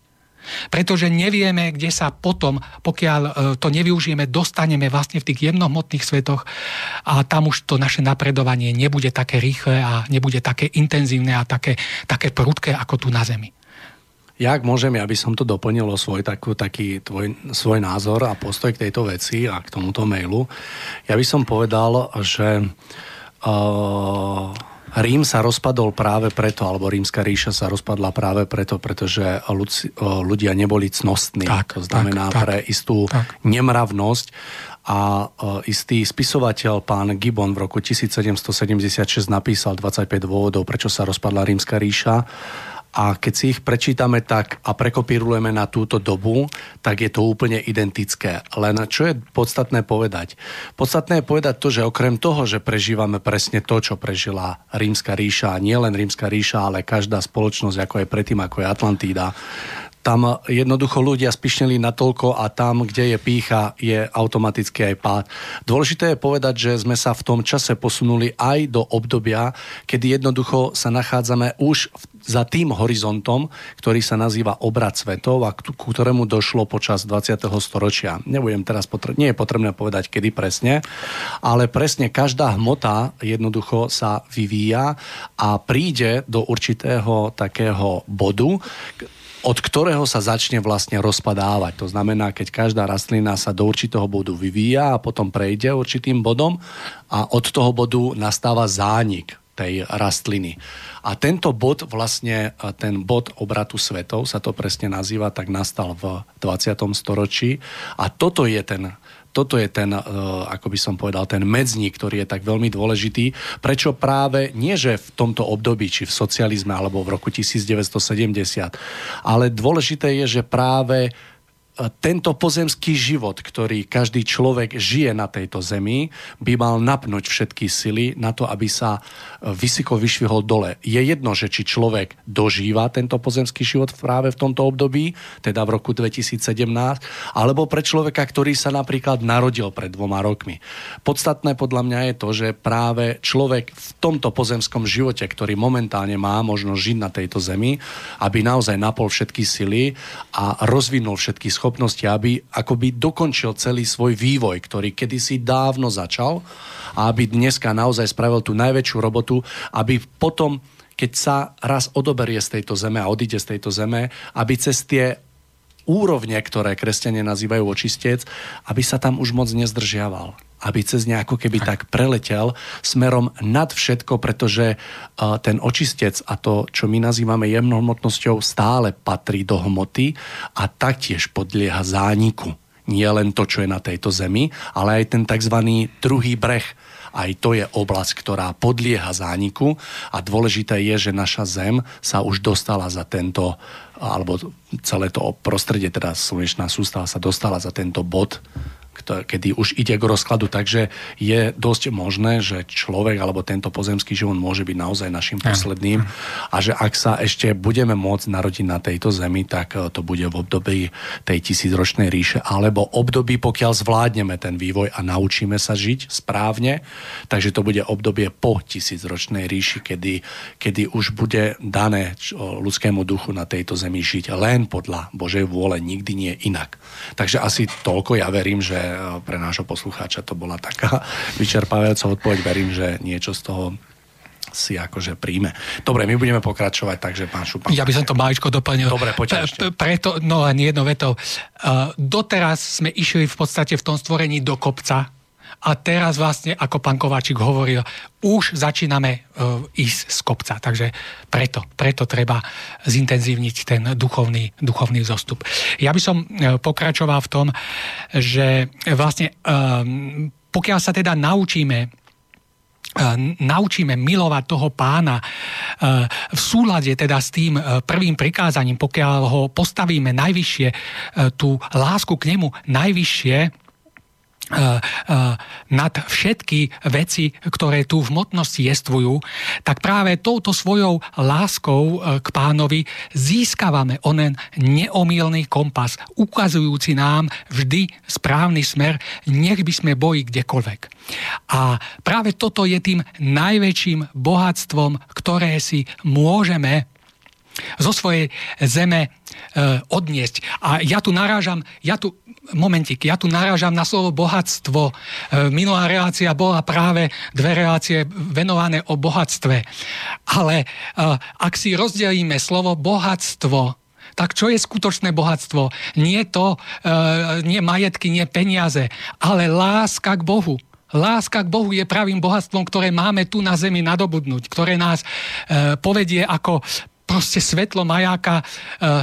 Pretože nevieme, kde sa potom, pokiaľ e, to nevyužijeme, dostaneme vlastne v tých jemnohmotných svetoch a tam už to naše napredovanie nebude také rýchle a nebude také intenzívne a také, také prudké ako tu na Zemi. Jak môžem, aby som to doplnil o svoj takú, taký tvoj, svoj názor a postoj k tejto veci a k tomuto mailu. Ja by som povedal, že uh, Rím sa rozpadol práve preto, alebo rímska ríša sa rozpadla práve preto, pretože ľudia neboli cnostní. Tak, to znamená tak, pre istú tak. nemravnosť a istý spisovateľ pán Gibbon v roku 1776 napísal 25 dôvodov, prečo sa rozpadla rímska ríša a keď si ich prečítame tak a prekopírujeme na túto dobu, tak je to úplne identické. Len čo je podstatné povedať? Podstatné je povedať to, že okrem toho, že prežívame presne to, čo prežila rímska ríša, nie len rímska ríša, ale každá spoločnosť, ako je predtým, ako je Atlantída, tam jednoducho ľudia spišneli natoľko a tam, kde je pícha, je automaticky aj pád. Dôležité je povedať, že sme sa v tom čase posunuli aj do obdobia, kedy jednoducho sa nachádzame už za tým horizontom, ktorý sa nazýva obrad svetov a ku ktorému došlo počas 20. storočia. Nebudem teraz potre- nie je potrebné povedať, kedy presne, ale presne každá hmota jednoducho sa vyvíja a príde do určitého takého bodu, od ktorého sa začne vlastne rozpadávať. To znamená, keď každá rastlina sa do určitého bodu vyvíja a potom prejde určitým bodom a od toho bodu nastáva zánik tej rastliny. A tento bod, vlastne ten bod obratu svetov, sa to presne nazýva, tak nastal v 20. storočí. A toto je ten toto je ten, e, ako by som povedal, ten medzník, ktorý je tak veľmi dôležitý. Prečo práve, nie že v tomto období, či v socializme, alebo v roku 1970, ale dôležité je, že práve tento pozemský život, ktorý každý človek žije na tejto zemi, by mal napnúť všetky sily na to, aby sa e, vysoko vyšvihol dole. Je jedno, že či človek dožíva tento pozemský život práve v tomto období, teda v roku 2017, alebo pre človeka, ktorý sa napríklad narodil pred dvoma rokmi. Podstatné podľa mňa je to, že práve človek v tomto pozemskom živote, ktorý momentálne má možnosť žiť na tejto zemi, aby naozaj napol všetky sily a rozvinul všetky schopnosti, schopnosti, aby akoby dokončil celý svoj vývoj, ktorý kedysi dávno začal a aby dneska naozaj spravil tú najväčšiu robotu, aby potom, keď sa raz odoberie z tejto zeme a odíde z tejto zeme, aby cez tie úrovne, ktoré kresťania nazývajú očistec, aby sa tam už moc nezdržiaval aby cez ne ako keby tak preletel smerom nad všetko, pretože ten očistec a to, čo my nazývame jemnohmotnosťou, stále patrí do hmoty a taktiež podlieha zániku. Nie len to, čo je na tejto zemi, ale aj ten tzv. druhý breh. Aj to je oblasť, ktorá podlieha zániku a dôležité je, že naša zem sa už dostala za tento alebo celé to prostredie, teda slnečná sústava sa dostala za tento bod kedy už ide k rozkladu, takže je dosť možné, že človek alebo tento pozemský život môže byť naozaj našim posledným. a že ak sa ešte budeme môcť narodiť na tejto zemi, tak e, to bude v období tej tisícročnej ríše alebo období, pokiaľ zvládneme ten vývoj a naučíme sa žiť správne, takže to bude obdobie po tisícročnej ríši, kedy, kedy už bude dané ľudskému duchu na tejto zemi žiť len podľa Božej vôle, nikdy nie inak. Takže asi toľko ja verím, že pre nášho poslucháča to bola taká vyčerpávajúca odpoveď. Verím, že niečo z toho si akože príjme. Dobre, my budeme pokračovať, takže pán Šupan. Ja by som to maličko doplnil. Dobre, poďte ešte. Preto, no len jedno vetou. Uh, doteraz sme išli v podstate v tom stvorení do kopca, a teraz vlastne, ako pán Kováčik hovoril, už začíname uh, ísť z kopca. Takže preto, preto treba zintenzívniť ten duchovný, duchovný zostup. Ja by som uh, pokračoval v tom, že vlastne uh, pokiaľ sa teda naučíme naučíme milovať toho pána v súlade teda s tým prvým prikázaním, pokiaľ ho postavíme najvyššie, tú lásku k nemu najvyššie, E, e, nad všetky veci, ktoré tu v motnosti jestvujú, tak práve touto svojou láskou e, k pánovi získavame onen neomilný kompas, ukazujúci nám vždy správny smer, nech by sme boli kdekoľvek. A práve toto je tým najväčším bohatstvom, ktoré si môžeme zo svojej zeme e, odniesť. A ja tu narážam, ja tu, momentik, ja tu narážam na slovo bohatstvo. E, minulá relácia bola práve dve relácie venované o bohatstve. Ale e, ak si rozdelíme slovo bohatstvo, tak čo je skutočné bohatstvo? Nie to, e, nie majetky, nie peniaze, ale láska k Bohu. Láska k Bohu je pravým bohatstvom, ktoré máme tu na zemi nadobudnúť, ktoré nás povedie ako proste svetlo majáka e,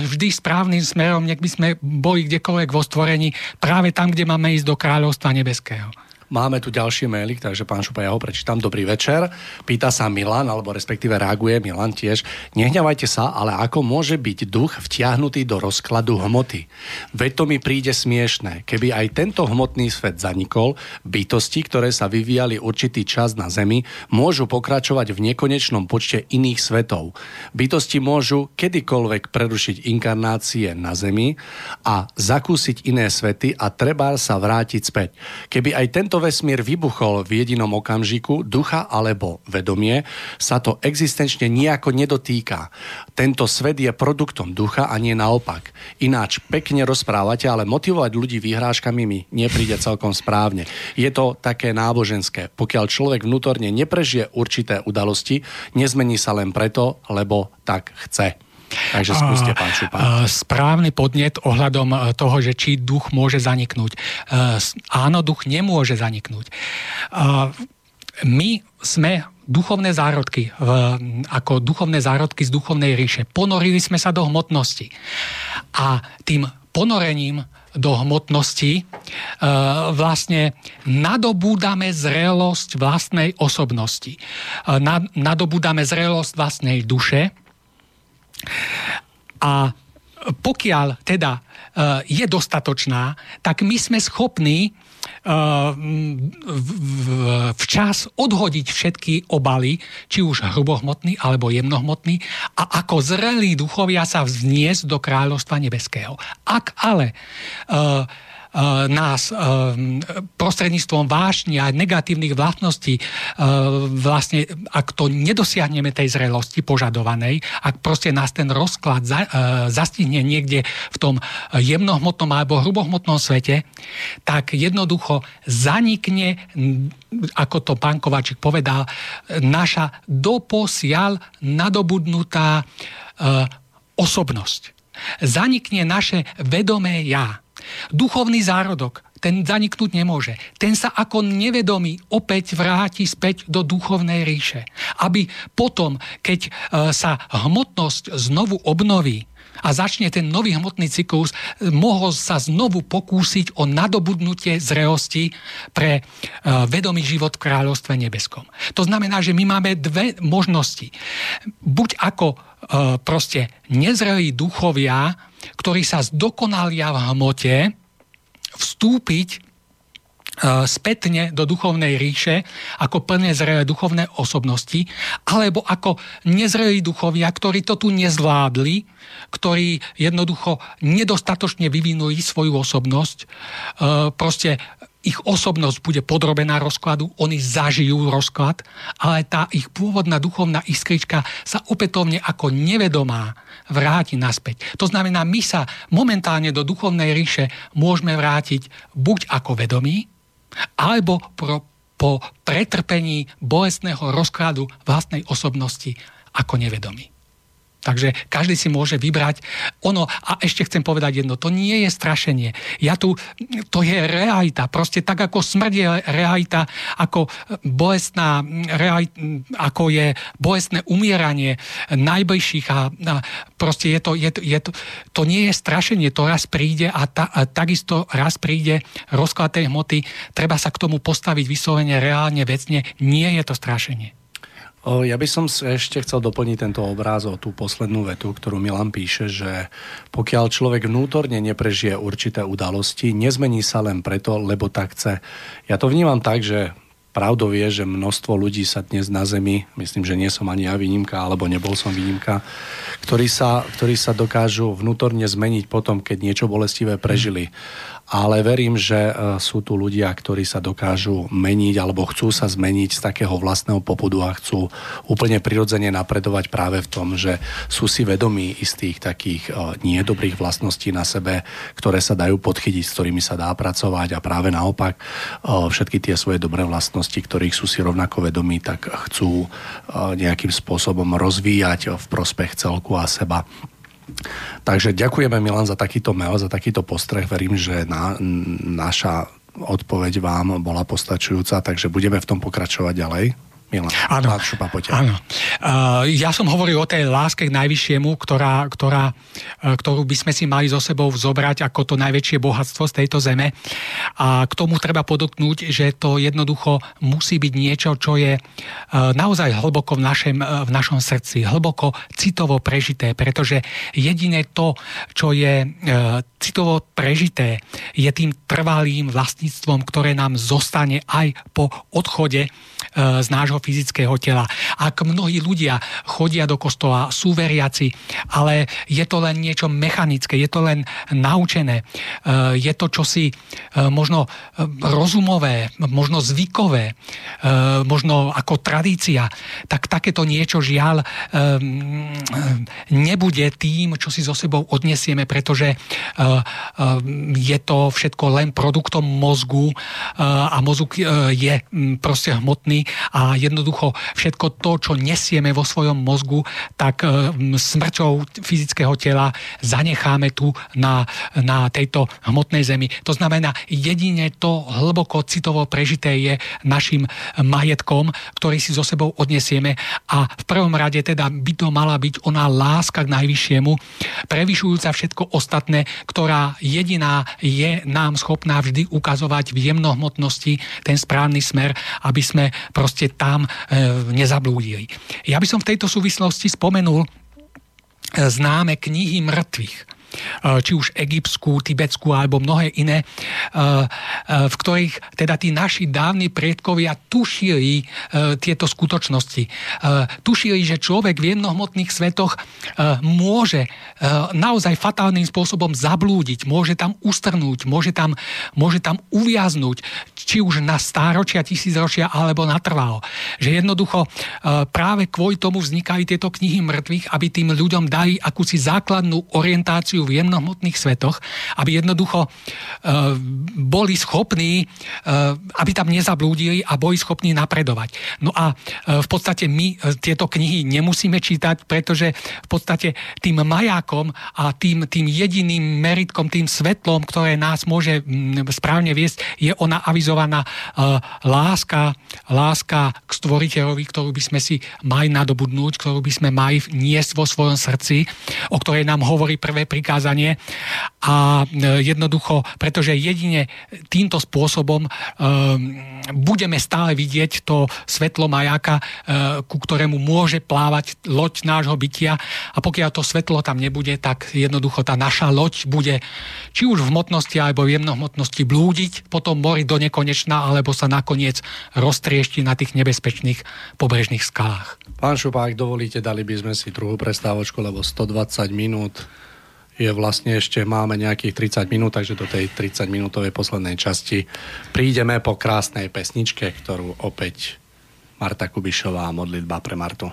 vždy správnym smerom, nech by sme boli kdekoľvek vo stvorení, práve tam, kde máme ísť do kráľovstva nebeského. Máme tu ďalší mailik, takže pán Šupa, ja ho prečítam. Dobrý večer. Pýta sa Milan, alebo respektíve reaguje Milan tiež. Nehňavajte sa, ale ako môže byť duch vtiahnutý do rozkladu hmoty? Veď to mi príde smiešné. Keby aj tento hmotný svet zanikol, bytosti, ktoré sa vyvíjali určitý čas na Zemi, môžu pokračovať v nekonečnom počte iných svetov. Bytosti môžu kedykoľvek prerušiť inkarnácie na Zemi a zakúsiť iné svety a treba sa vrátiť späť. Keby aj tento vesmír vybuchol v jedinom okamžiku, ducha alebo vedomie, sa to existenčne nejako nedotýka. Tento svet je produktom ducha a nie naopak. Ináč pekne rozprávate, ale motivovať ľudí vyhrážkami mi nepríde celkom správne. Je to také náboženské. Pokiaľ človek vnútorne neprežije určité udalosti, nezmení sa len preto, lebo tak chce. Takže skúste, pán Šupa. Správny podnet ohľadom e, toho, že či duch môže zaniknúť. E, áno, duch nemôže zaniknúť. My sme duchovné zárodky, ako duchovné zárodky z duchovnej ríše. Ponorili sme sa do hmotnosti. A tým ponorením do hmotnosti e, vlastne nadobúdame zrelosť vlastnej osobnosti. Nadobúdame zrelosť vlastnej duše, a pokiaľ teda e, je dostatočná, tak my sme schopní e, včas odhodiť všetky obaly, či už hrubohmotný alebo jemnohmotný, a ako zrelí duchovia sa vzniesť do kráľovstva nebeského. Ak ale uh, nás e, prostredníctvom vášni a negatívnych vlastností e, vlastne, ak to nedosiahneme tej zrelosti požadovanej, ak proste nás ten rozklad zastihne niekde v tom jemnohmotnom alebo hrubohmotnom svete, tak jednoducho zanikne, ako to pán Kovačik povedal, naša doposiaľ nadobudnutá osobnosť. Zanikne naše vedomé ja Duchovný zárodok, ten zaniknúť nemôže. Ten sa ako nevedomý opäť vráti späť do duchovnej ríše. Aby potom, keď e, sa hmotnosť znovu obnoví, a začne ten nový hmotný cyklus, e, mohol sa znovu pokúsiť o nadobudnutie zrelosti pre e, vedomý život v kráľovstve nebeskom. To znamená, že my máme dve možnosti. Buď ako proste nezrelí duchovia, ktorí sa zdokonalia v hmote, vstúpiť e, spätne do duchovnej ríše ako plne zrelé duchovné osobnosti, alebo ako nezrelí duchovia, ktorí to tu nezvládli, ktorí jednoducho nedostatočne vyvinuli svoju osobnosť, e, proste ich osobnosť bude podrobená rozkladu, oni zažijú rozklad, ale tá ich pôvodná duchovná iskrička sa opätovne ako nevedomá vráti naspäť. To znamená, my sa momentálne do duchovnej ríše môžeme vrátiť buď ako vedomí, alebo pro, po pretrpení bolestného rozkladu vlastnej osobnosti ako nevedomí. Takže každý si môže vybrať. Ono, a ešte chcem povedať jedno, to nie je strašenie. Ja tu, to je realita. Proste tak, ako smrť je realita, ako bolestná, realita, ako je bolestné umieranie najbližších a, a proste je to, je je to, to nie je strašenie, to raz príde a, ta, a takisto raz príde rozklad tej hmoty. Treba sa k tomu postaviť vyslovene reálne, vecne. Nie je to strašenie. Ja by som ešte chcel doplniť tento obráz o tú poslednú vetu, ktorú Milan píše, že pokiaľ človek vnútorne neprežije určité udalosti, nezmení sa len preto, lebo tak chce. Ja to vnímam tak, že pravdou je, že množstvo ľudí sa dnes na Zemi, myslím, že nie som ani ja výnimka, alebo nebol som výnimka, ktorí sa, ktorí sa dokážu vnútorne zmeniť potom, keď niečo bolestivé prežili ale verím, že e, sú tu ľudia, ktorí sa dokážu meniť alebo chcú sa zmeniť z takého vlastného popudu a chcú úplne prirodzene napredovať práve v tom, že sú si vedomí istých takých e, niedobrých vlastností na sebe, ktoré sa dajú podchytiť, s ktorými sa dá pracovať a práve naopak e, všetky tie svoje dobré vlastnosti, ktorých sú si rovnako vedomí, tak chcú nejakým spôsobom rozvíjať v prospech celku a seba. Takže ďakujeme Milan za takýto mail, za takýto postreh. Verím, že na, naša odpoveď vám bola postačujúca, takže budeme v tom pokračovať ďalej. Milan, áno, áno. Uh, ja som hovoril o tej láske k najvyššiemu, ktorá, ktorá, uh, ktorú by sme si mali so sebou vzobrať ako to najväčšie bohatstvo z tejto zeme. A k tomu treba podotknúť, že to jednoducho musí byť niečo, čo je uh, naozaj hlboko v, našem, uh, v našom srdci, hlboko citovo prežité, pretože jediné to, čo je uh, citovo prežité, je tým trvalým vlastníctvom, ktoré nám zostane aj po odchode z nášho fyzického tela. Ak mnohí ľudia chodia do kostola, sú veriaci, ale je to len niečo mechanické, je to len naučené, e, je to čosi e, možno e, rozumové, možno zvykové, možno ako tradícia, tak takéto niečo žiaľ nebude tým, čo si so sebou odnesieme, pretože je to všetko len produktom mozgu a mozog je proste hmotný a jednoducho všetko to, čo nesieme vo svojom mozgu, tak e, smrťou fyzického tela zanecháme tu na, na tejto hmotnej zemi. To znamená, jedine to hlboko citovo prežité je našim majetkom, ktorý si so sebou odnesieme a v prvom rade teda by to mala byť ona láska k najvyššiemu, prevyšujúca všetko ostatné, ktorá jediná je nám schopná vždy ukazovať v jemnohmotnosti ten správny smer, aby sme proste tam e, nezablúdili. Ja by som v tejto súvislosti spomenul e, známe knihy mŕtvych či už egyptskú, tibetskú alebo mnohé iné, eh, eh, v ktorých teda tí naši dávni predkovia tušili tieto skutočnosti. Tušili, že človek v jemnohmotných svetoch môže naozaj fatálnym spôsobom zablúdiť, môže tam ustrnúť, môže tam, môže tam uviaznúť, či už na stáročia, tisícročia alebo natrvalo. Že jednoducho práve kvôli tomu vznikajú tieto knihy mŕtvych, aby tým ľuďom dali akúsi základnú orientáciu v jemnohmotných svetoch, aby jednoducho e, boli schopní, e, aby tam nezablúdili a boli schopní napredovať. No a e, v podstate my tieto knihy nemusíme čítať, pretože v podstate tým majákom a tým, tým jediným meritkom, tým svetlom, ktoré nás môže správne viesť, je ona avizovaná láska, láska k stvoriteľovi, ktorú by sme si mali nadobudnúť, ktorú by sme mali niesť vo svojom srdci, o ktorej nám hovorí prvé prikázanie prikázanie. A e, jednoducho, pretože jedine týmto spôsobom e, budeme stále vidieť to svetlo majáka, e, ku ktorému môže plávať loď nášho bytia. A pokiaľ to svetlo tam nebude, tak jednoducho tá naša loď bude či už v hmotnosti alebo v jemnohmotnosti blúdiť, potom mori do nekonečna alebo sa nakoniec roztriešti na tých nebezpečných pobrežných skalách. Pán Šupák, dovolíte, dali by sme si druhú prestávočku, lebo 120 minút je vlastne ešte, máme nejakých 30 minút, takže do tej 30 minútovej poslednej časti prídeme po krásnej pesničke, ktorú opäť Marta Kubišová modlitba pre Martu.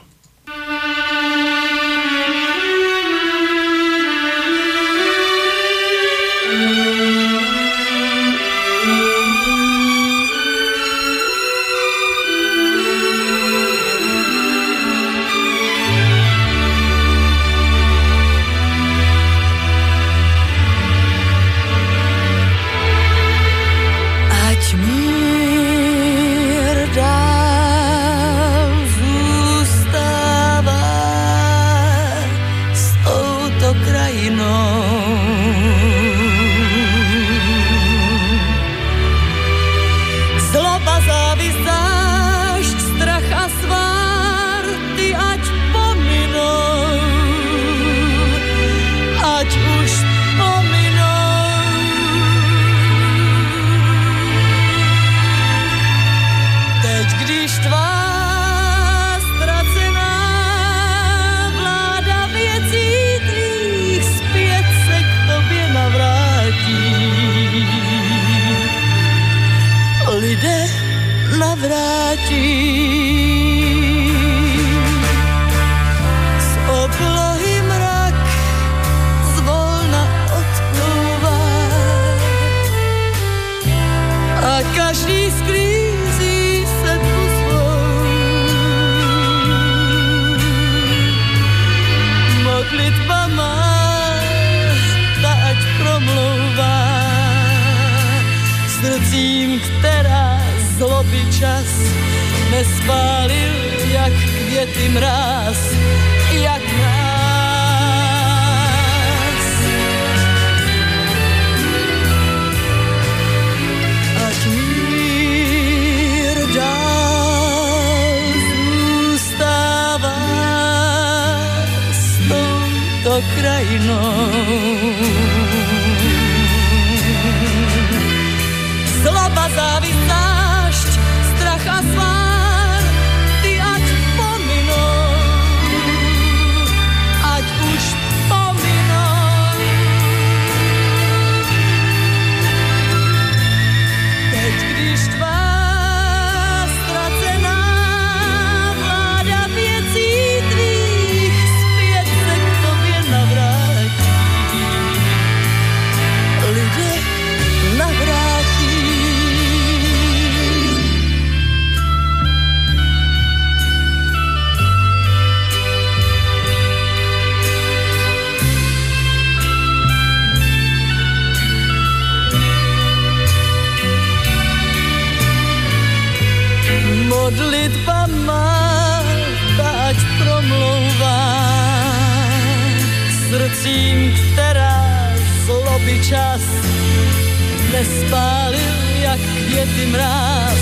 spalil jak ljeti mrak.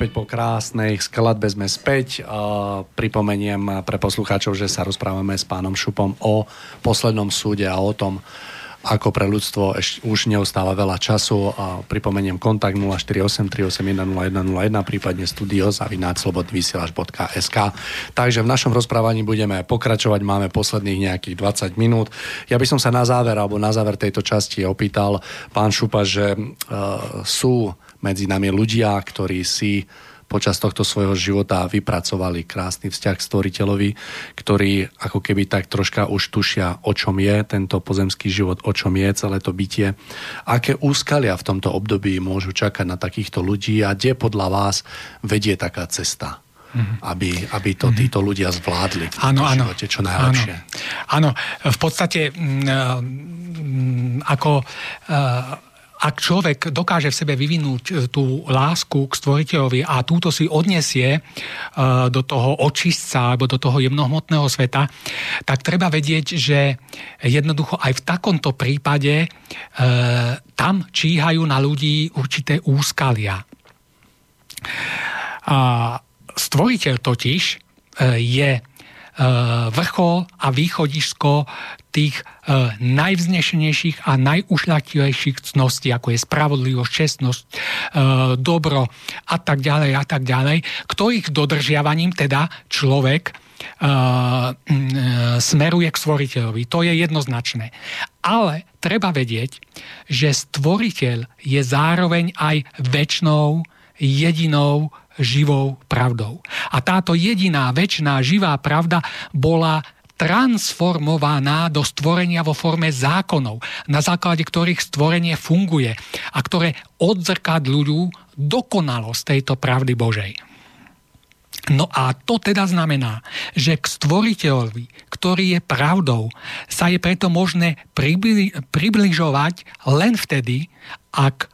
Opäť po krásnej skladbe sme späť. Pripomeniem pre poslucháčov, že sa rozprávame s pánom Šupom o poslednom súde a o tom, ako pre ľudstvo eš, už neostáva veľa času. A pripomeniem kontakt 0483810101, prípadne studio zavináčslobodnyvysielač.sk. Takže v našom rozprávaní budeme pokračovať, máme posledných nejakých 20 minút. Ja by som sa na záver, alebo na záver tejto časti opýtal pán Šupa, že uh, sú medzi nami ľudia, ktorí si počas tohto svojho života vypracovali krásny vzťah k stvoriteľovi, ktorí ako keby tak troška už tušia, o čom je tento pozemský život, o čom je celé to bytie. Aké úskalia v tomto období môžu čakať na takýchto ľudí a kde podľa vás vedie taká cesta? Mm-hmm. Aby, aby to títo ľudia zvládli v Áno, áno. živote čo najlepšie. Áno, áno. v podstate mm, ako uh, ak človek dokáže v sebe vyvinúť e, tú lásku k stvoriteľovi a túto si odnesie e, do toho očistca alebo do toho jemnohmotného sveta, tak treba vedieť, že jednoducho aj v takomto prípade e, tam číhajú na ľudí určité úskalia. A stvoriteľ totiž je vrchol a východisko tých najvznešenejších a najušľaktilejších cností, ako je spravodlivosť, čestnosť, dobro a tak ďalej a tak ďalej, ktorých dodržiavaním teda človek smeruje k stvoriteľovi. To je jednoznačné. Ale treba vedieť, že stvoriteľ je zároveň aj väčšnou, jedinou živou pravdou. A táto jediná, väčšiná, živá pravda bola transformovaná do stvorenia vo forme zákonov, na základe ktorých stvorenie funguje a ktoré odzrkadľujú dokonalosť tejto pravdy Božej. No a to teda znamená, že k stvoriteľovi, ktorý je pravdou, sa je preto možné pribli- približovať len vtedy, ak e,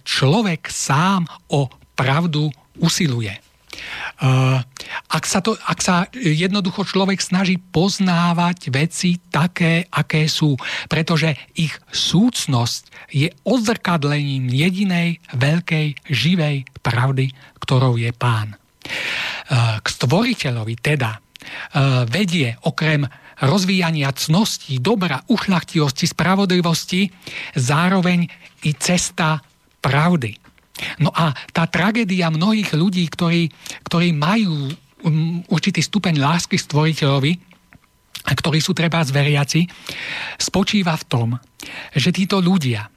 človek sám o pravdu usiluje. Uh, ak, sa to, ak sa jednoducho človek snaží poznávať veci také, aké sú, pretože ich súcnosť je odzrkadlením jedinej veľkej živej pravdy, ktorou je pán. Uh, k stvoriteľovi teda uh, vedie okrem rozvíjania cností, dobra, ušlachtilosti, spravodlivosti zároveň i cesta pravdy. No a tá tragédia mnohých ľudí, ktorí, ktorí majú um, určitý stupeň lásky stvoriteľovi, ktorí sú treba zveriaci, spočíva v tom, že títo ľudia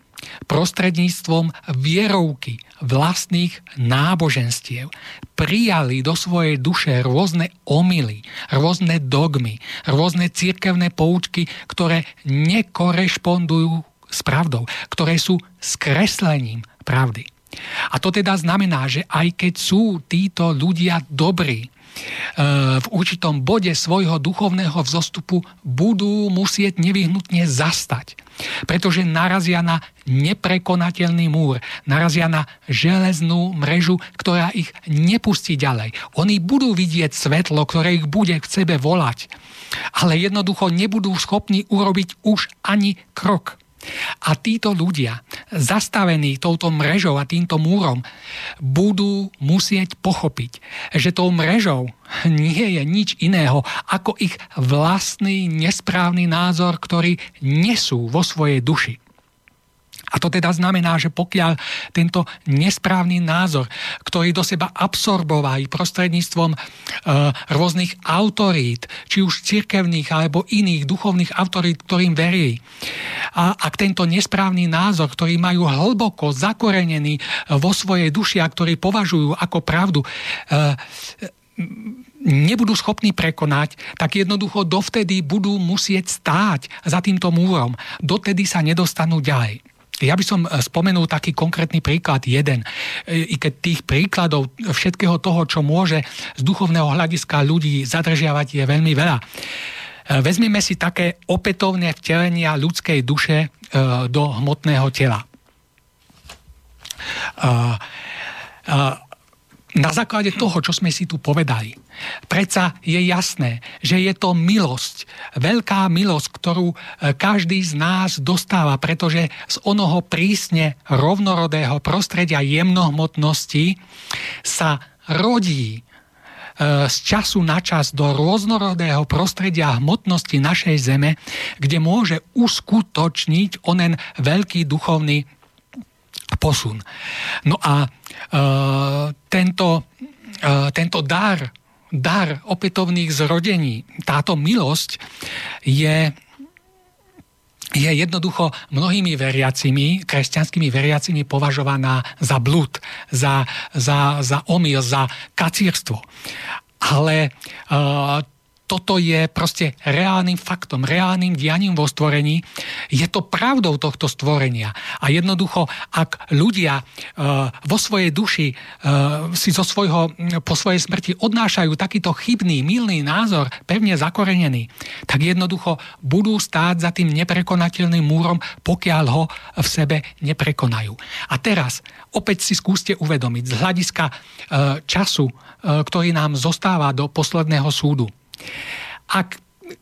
prostredníctvom vierovky vlastných náboženstiev prijali do svojej duše rôzne omily, rôzne dogmy, rôzne cirkevné poučky, ktoré nekorešpondujú s pravdou, ktoré sú skreslením pravdy. A to teda znamená, že aj keď sú títo ľudia dobrí, v určitom bode svojho duchovného vzostupu budú musieť nevyhnutne zastať. Pretože narazia na neprekonateľný múr, narazia na železnú mrežu, ktorá ich nepustí ďalej. Oni budú vidieť svetlo, ktoré ich bude k sebe volať, ale jednoducho nebudú schopní urobiť už ani krok. A títo ľudia, zastavení touto mrežou a týmto múrom, budú musieť pochopiť, že tou mrežou nie je nič iného ako ich vlastný nesprávny názor, ktorý nesú vo svojej duši. A to teda znamená, že pokiaľ tento nesprávny názor, ktorý do seba absorbovali prostredníctvom e, rôznych autorít, či už cirkevných alebo iných duchovných autorít, ktorým verí, a ak tento nesprávny názor, ktorý majú hlboko zakorenený vo svojej duši a ktorý považujú ako pravdu, e, nebudú schopní prekonať, tak jednoducho dovtedy budú musieť stáť za týmto múrom. Dotedy sa nedostanú ďalej. Ja by som e, spomenul taký konkrétny príklad jeden. E, I keď tých príkladov všetkého toho, čo môže z duchovného hľadiska ľudí zadržiavať, je veľmi veľa. E, vezmeme si také opätovné vtelenia ľudskej duše do hmotného tela na základe toho, čo sme si tu povedali, predsa je jasné, že je to milosť, veľká milosť, ktorú e, každý z nás dostáva, pretože z onoho prísne rovnorodého prostredia jemnohmotnosti sa rodí e, z času na čas do rôznorodého prostredia hmotnosti našej zeme, kde môže uskutočniť onen veľký duchovný posun. No a tento, e, tento dar, dar opätovných zrodení, táto milosť je je jednoducho mnohými veriacimi, kresťanskými veriacimi považovaná za blúd, za, za, za omyl, za kacírstvo. Ale uh, toto je proste reálnym faktom, reálnym dianím vo stvorení. Je to pravdou tohto stvorenia. A jednoducho, ak ľudia uh, vo svojej duši uh, si zo svojho, po svojej smrti odnášajú takýto chybný, milný názor, pevne zakorenený, tak jednoducho budú stáť za tým neprekonateľným múrom, pokiaľ ho v sebe neprekonajú. A teraz opäť si skúste uvedomiť z hľadiska uh, času, ktorý nám zostáva do posledného súdu. Ak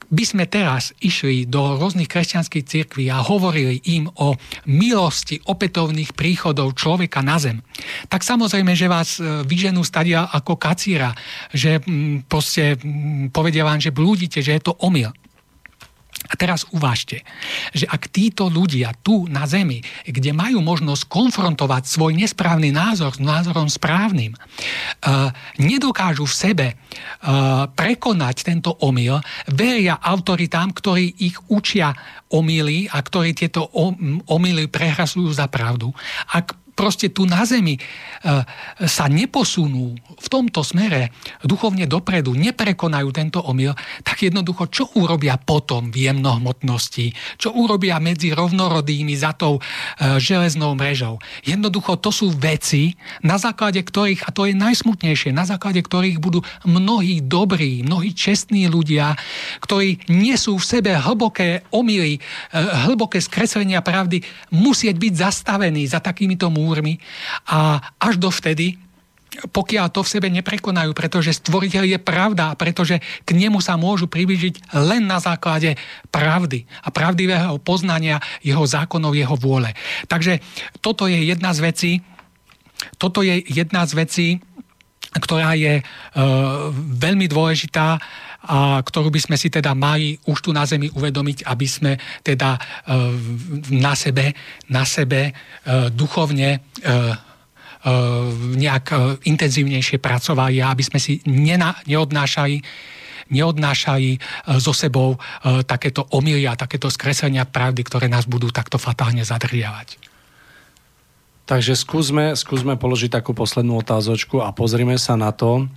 by sme teraz išli do rôznych kresťanských cirkví a hovorili im o milosti opätovných príchodov človeka na zem, tak samozrejme, že vás e, vyženú stadia ako kacíra, že mm, proste mm, povedia vám, že blúdite, že je to omyl. A teraz uvážte, že ak títo ľudia tu na Zemi, kde majú možnosť konfrontovať svoj nesprávny názor s názorom správnym, uh, nedokážu v sebe uh, prekonať tento omyl, veria autoritám, ktorí ich učia omily a ktorí tieto omily prehrasujú za pravdu. Ak proste tu na zemi e, sa neposunú v tomto smere duchovne dopredu, neprekonajú tento omyl, tak jednoducho čo urobia potom v jemnohmotnosti? Čo urobia medzi rovnorodými za tou e, železnou mrežou? Jednoducho to sú veci, na základe ktorých, a to je najsmutnejšie, na základe ktorých budú mnohí dobrí, mnohí čestní ľudia, ktorí nesú v sebe hlboké omily, e, hlboké skreslenia pravdy, musieť byť zastavení za takýmito múrmi múrmi a až dovtedy, pokiaľ to v sebe neprekonajú, pretože stvoriteľ je pravda a pretože k nemu sa môžu približiť len na základe pravdy a pravdivého poznania jeho zákonov, jeho vôle. Takže toto je jedna z vecí, toto je jedna z vecí, ktorá je e, veľmi dôležitá a ktorú by sme si teda mali už tu na Zemi uvedomiť, aby sme teda e, na sebe, na sebe e, duchovne e, nejak intenzívnejšie pracovali a aby sme si nena, neodnášali neodnášali so sebou takéto omily takéto skreslenia pravdy, ktoré nás budú takto fatálne zadržiavať. Takže skúsme, skúsme položiť takú poslednú otázočku a pozrime sa na to,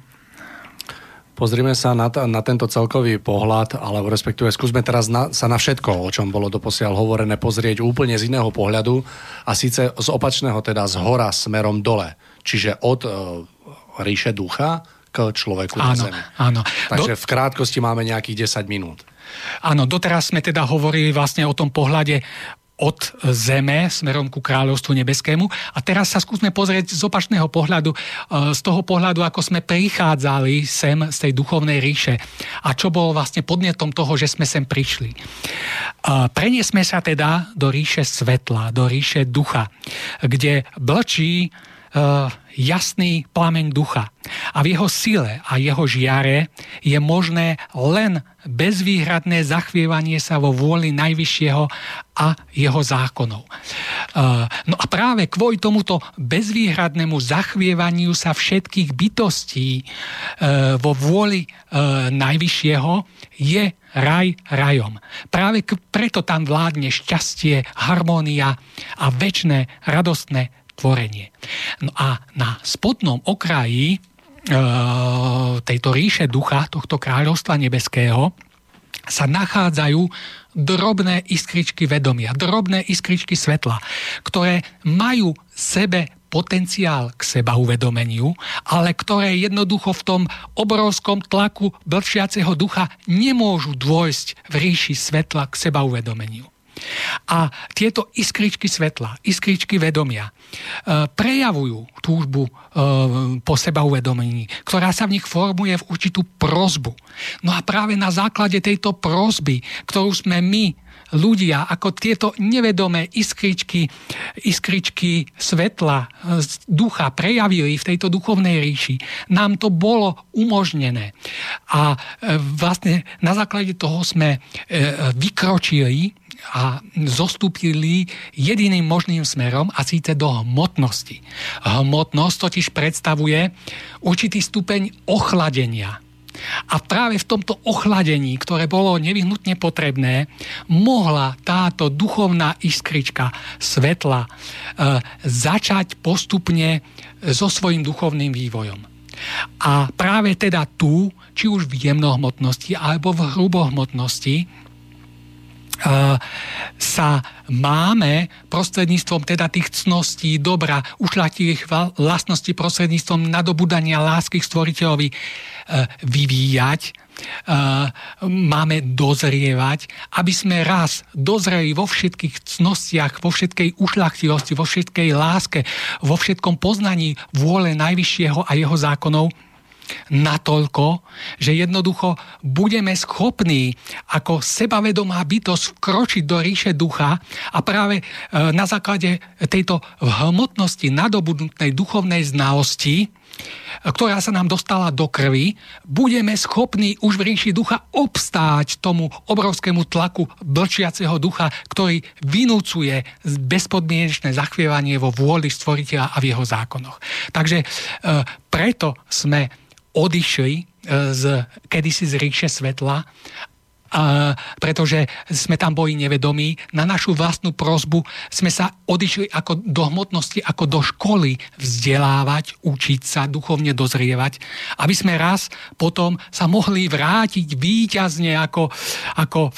Pozrime sa na, t- na tento celkový pohľad, alebo respektíve skúsme teraz na, sa na všetko, o čom bolo doposiaľ hovorené, pozrieť úplne z iného pohľadu a síce z opačného, teda z hora smerom dole. Čiže od e, ríše ducha k človeku áno, na zemi. Áno. Takže Do... v krátkosti máme nejakých 10 minút. Áno, doteraz sme teda hovorili vlastne o tom pohľade od zeme smerom ku kráľovstvu nebeskému. A teraz sa skúsme pozrieť z opačného pohľadu, e, z toho pohľadu, ako sme prichádzali sem z tej duchovnej ríše a čo bolo vlastne podnetom toho, že sme sem prišli. E, preniesme sa teda do ríše svetla, do ríše ducha, kde blčí uh, jasný plameň ducha. A v jeho sile a jeho žiare je možné len bezvýhradné zachvievanie sa vo vôli Najvyššieho a jeho zákonov. Uh, no a práve kvôli tomuto bezvýhradnému zachvievaniu sa všetkých bytostí uh, vo vôli uh, Najvyššieho je raj rajom. Práve preto tam vládne šťastie, harmónia a väčšie radostné tvorenie. No a na spodnom okraji e, tejto ríše ducha, tohto kráľovstva nebeského, sa nachádzajú drobné iskričky vedomia, drobné iskričky svetla, ktoré majú sebe potenciál k seba uvedomeniu, ale ktoré jednoducho v tom obrovskom tlaku blčiaceho ducha nemôžu dôjsť v ríši svetla k seba uvedomeniu. A tieto iskričky svetla, iskričky vedomia e, prejavujú túžbu e, po seba uvedomení, ktorá sa v nich formuje v určitú prozbu. No a práve na základe tejto prozby, ktorú sme my ľudia, ako tieto nevedomé iskričky, iskričky svetla, e, ducha prejavili v tejto duchovnej ríši. Nám to bolo umožnené. A vlastne na základe toho sme vykročili a zostúpili jediným možným smerom a síce do hmotnosti. Hmotnosť totiž predstavuje určitý stupeň ochladenia. A práve v tomto ochladení, ktoré bolo nevyhnutne potrebné, mohla táto duchovná iskrička svetla e, začať postupne so svojím duchovným vývojom. A práve teda tu, či už v jemnohmotnosti alebo v hrubohmotnosti, sa máme prostredníctvom teda tých cností, dobra, ušlativých vlastností prostredníctvom nadobudania lásky k stvoriteľovi e, vyvíjať, e, máme dozrievať, aby sme raz dozreli vo všetkých cnostiach, vo všetkej ušlachtivosti, vo všetkej láske, vo všetkom poznaní vôle Najvyššieho a jeho zákonov, natoľko, že jednoducho budeme schopní ako sebavedomá bytosť vkročiť do ríše ducha a práve e, na základe tejto hmotnosti nadobudnutnej duchovnej znalosti ktorá sa nám dostala do krvi, budeme schopní už v ríši ducha obstáť tomu obrovskému tlaku blčiaceho ducha, ktorý vynúcuje bezpodmienečné zachvievanie vo vôli stvoriteľa a v jeho zákonoch. Takže e, preto sme odišli e, z, kedysi z ríše svetla a, pretože sme tam boli nevedomí. Na našu vlastnú prozbu sme sa odišli ako do hmotnosti, ako do školy vzdelávať, učiť sa, duchovne dozrievať, aby sme raz potom sa mohli vrátiť výťazne ako, ako e,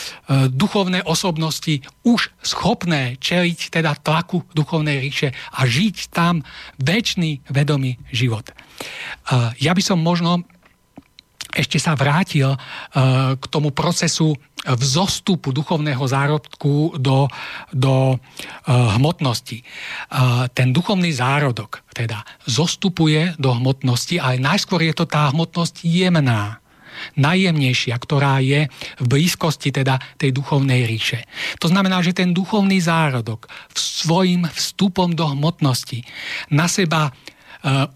duchovné osobnosti, už schopné čeliť teda tlaku duchovnej ríše a žiť tam väčší vedomý život. E, ja by som možno ešte sa vrátil uh, k tomu procesu vzostupu duchovného zárodku do, do uh, hmotnosti. Uh, ten duchovný zárodok teda zostupuje do hmotnosti, ale najskôr je to tá hmotnosť jemná najjemnejšia, ktorá je v blízkosti teda tej duchovnej ríše. To znamená, že ten duchovný zárodok svojim vstupom do hmotnosti na seba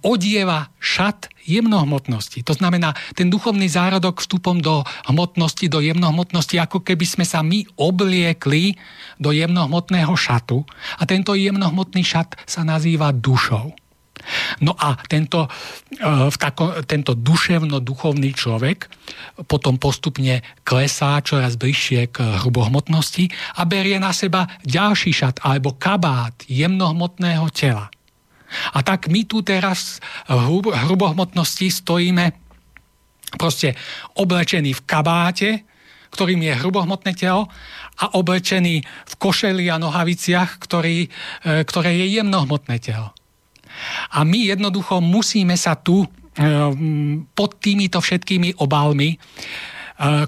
odieva šat jemnohmotnosti. To znamená, ten duchovný zárodok vstupom do hmotnosti, do jemnohmotnosti, ako keby sme sa my obliekli do jemnohmotného šatu a tento jemnohmotný šat sa nazýva dušou. No a tento, e, v tako, tento duševno-duchovný človek potom postupne klesá čoraz bližšie k hrubohmotnosti a berie na seba ďalší šat alebo kabát jemnohmotného tela. A tak my tu teraz v hrubohmotnosti stojíme proste oblečení v kabáte, ktorým je hrubohmotné telo a oblečený v košeli a nohaviciach, ktorý, e, ktoré je jemnohmotné telo. A my jednoducho musíme sa tu e, pod týmito všetkými obálmi, e,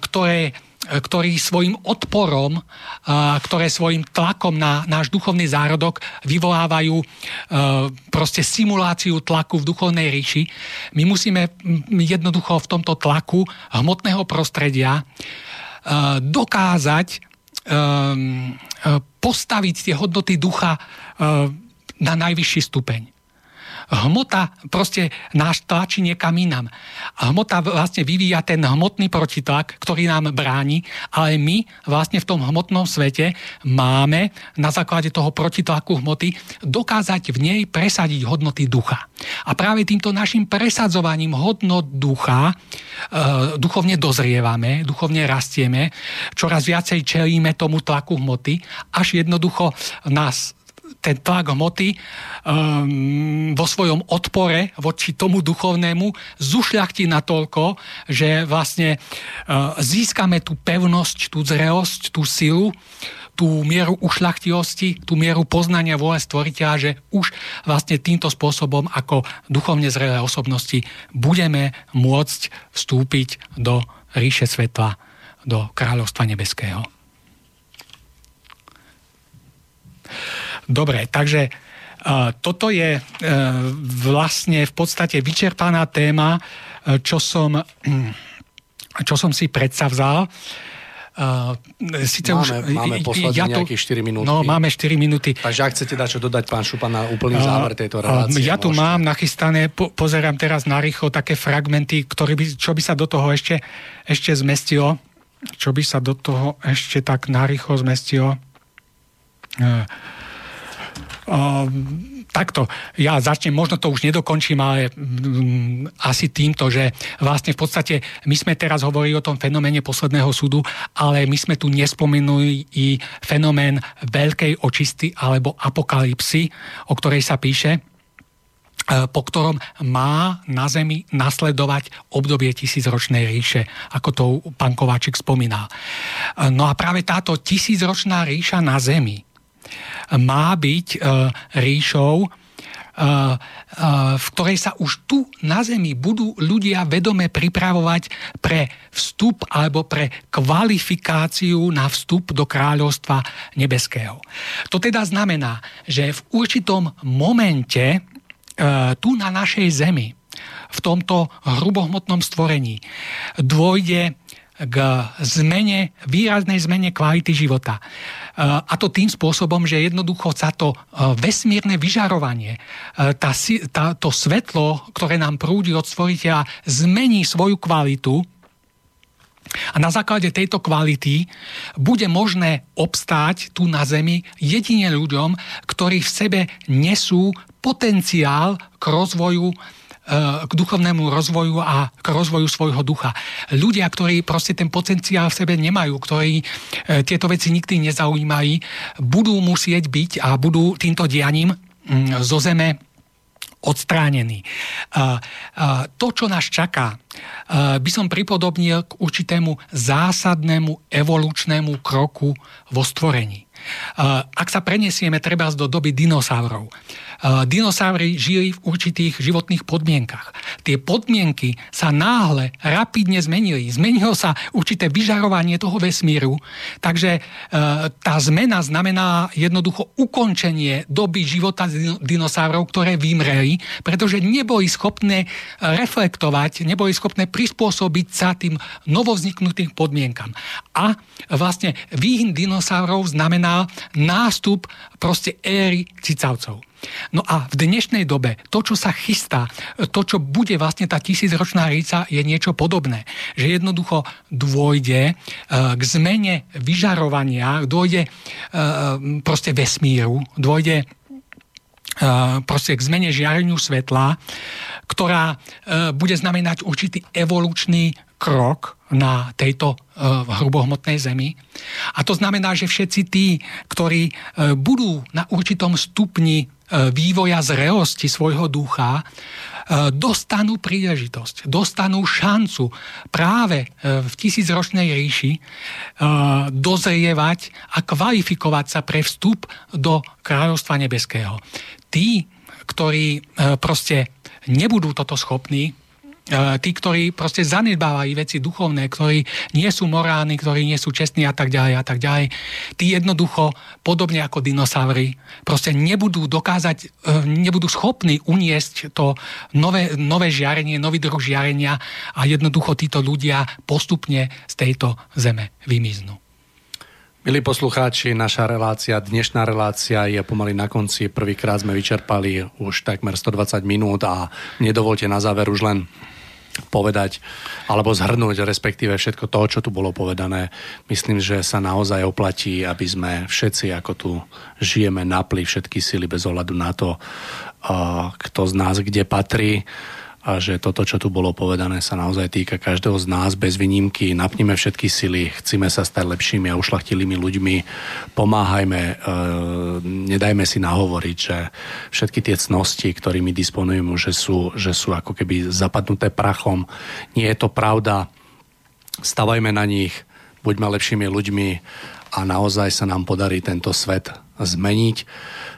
ktoré ktorí svojim odporom, ktoré svojim tlakom na náš duchovný zárodok vyvolávajú proste simuláciu tlaku v duchovnej ríši. My musíme jednoducho v tomto tlaku hmotného prostredia dokázať postaviť tie hodnoty ducha na najvyšší stupeň. Hmota proste náš tlačí niekam inám. Hmota vlastne vyvíja ten hmotný protitlak, ktorý nám bráni, ale my vlastne v tom hmotnom svete máme na základe toho protitlaku hmoty dokázať v nej presadiť hodnoty ducha. A práve týmto našim presadzovaním hodnot ducha e, duchovne dozrievame, duchovne rastieme, čoraz viacej čelíme tomu tlaku hmoty, až jednoducho nás ten tlak hmoty um, vo svojom odpore voči tomu duchovnému zušľachtí natoľko, že vlastne uh, získame tú pevnosť, tú zrelosť, tú silu, tú mieru ušľachtivosti, tú mieru poznania vôle stvoriteľa, že už vlastne týmto spôsobom ako duchovne zrelé osobnosti budeme môcť vstúpiť do ríše svetla, do kráľovstva nebeského. Dobre, takže uh, toto je uh, vlastne v podstate vyčerpaná téma, uh, čo som, čo som si predsavzal. Síce máme, už, máme posledne ja to, nejakých 4 minúty. No, máme 4 minúty. Takže ak chcete dať čo dodať, pán Šupa, na úplný záver tejto relácie. Ja tu môžete. mám nachystané, po, pozerám teraz na rýchlo také fragmenty, ktorý by, čo by sa do toho ešte, ešte zmestilo. Čo by sa do toho ešte tak narýchlo zmestilo. Uh, takto, ja začnem, možno to už nedokončím, ale um, asi týmto, že vlastne v podstate my sme teraz hovorili o tom fenoméne posledného súdu, ale my sme tu nespomenuli i fenomén veľkej očisty alebo apokalipsy, o ktorej sa píše e, po ktorom má na Zemi nasledovať obdobie tisícročnej ríše, ako to pán Kováčik spomínal. E, no a práve táto tisícročná ríša na Zemi má byť e, ríšou, e, e, v ktorej sa už tu na Zemi budú ľudia vedome pripravovať pre vstup alebo pre kvalifikáciu na vstup do kráľovstva nebeského. To teda znamená, že v určitom momente tu na našej Zemi, v tomto hrubohmotnom stvorení, dôjde k zmene, výraznej zmene kvality života. A to tým spôsobom, že jednoducho sa to e, vesmírne vyžarovanie, e, tá, tá, to svetlo, ktoré nám prúdi od stvoriteľa, zmení svoju kvalitu a na základe tejto kvality bude možné obstáť tu na Zemi jedine ľuďom, ktorí v sebe nesú potenciál k rozvoju k duchovnému rozvoju a k rozvoju svojho ducha. Ľudia, ktorí proste ten potenciál v sebe nemajú, ktorí e, tieto veci nikdy nezaujímajú, budú musieť byť a budú týmto dianím mm, zo zeme odstránení. To, čo nás čaká, by som pripodobnil k určitému zásadnému evolučnému kroku vo stvorení. Ak sa preniesieme treba do doby dinosaurov, dinosaury žili v určitých životných podmienkach. Tie podmienky sa náhle, rapidne zmenili. Zmenilo sa určité vyžarovanie toho vesmíru, takže e, tá zmena znamená jednoducho ukončenie doby života dinosaurov, ktoré vymreli, pretože neboli schopné e, reflektovať, neboli schopné prispôsobiť sa tým novovzniknutým podmienkam. A vlastne výhyn dinosaurov znamená nástup proste éry cicavcov. No a v dnešnej dobe to, čo sa chystá, to, čo bude vlastne tá tisícročná ríca, je niečo podobné. Že jednoducho dôjde e, k zmene vyžarovania, dôjde e, proste vesmíru, dôjde proste k zmene žiareniu svetla, ktorá e, bude znamenať určitý evolučný krok na tejto hrubohmotnej zemi. A to znamená, že všetci tí, ktorí budú na určitom stupni vývoja zrelosti svojho ducha, E, dostanú príležitosť, dostanú šancu práve e, v tisícročnej ríši e, dozrievať a kvalifikovať sa pre vstup do kráľovstva nebeského. Tí, ktorí proste nebudú toto schopní, E, tí, ktorí proste zanedbávajú veci duchovné, ktorí nie sú morálni, ktorí nie sú čestní a tak ďalej a tak ďalej, tí jednoducho, podobne ako dinosaury, proste nebudú dokázať, e, nebudú schopní uniesť to nové, nové žiarenie, nový druh žiarenia a jednoducho títo ľudia postupne z tejto zeme vymiznú. Milí poslucháči, naša relácia, dnešná relácia je pomaly na konci. Prvýkrát sme vyčerpali už takmer 120 minút a nedovolte na záver už len povedať alebo zhrnúť respektíve všetko to, čo tu bolo povedané. Myslím, že sa naozaj oplatí, aby sme všetci, ako tu žijeme, napli všetky sily bez ohľadu na to, kto z nás kde patrí a že toto, čo tu bolo povedané, sa naozaj týka každého z nás bez výnimky. Napnime všetky sily, chceme sa stať lepšími a ušlachtilými ľuďmi, pomáhajme, e, nedajme si nahovoriť, že všetky tie cnosti, ktorými disponujeme, že sú, že sú ako keby zapadnuté prachom. Nie je to pravda, stavajme na nich, buďme lepšími ľuďmi a naozaj sa nám podarí tento svet zmeniť.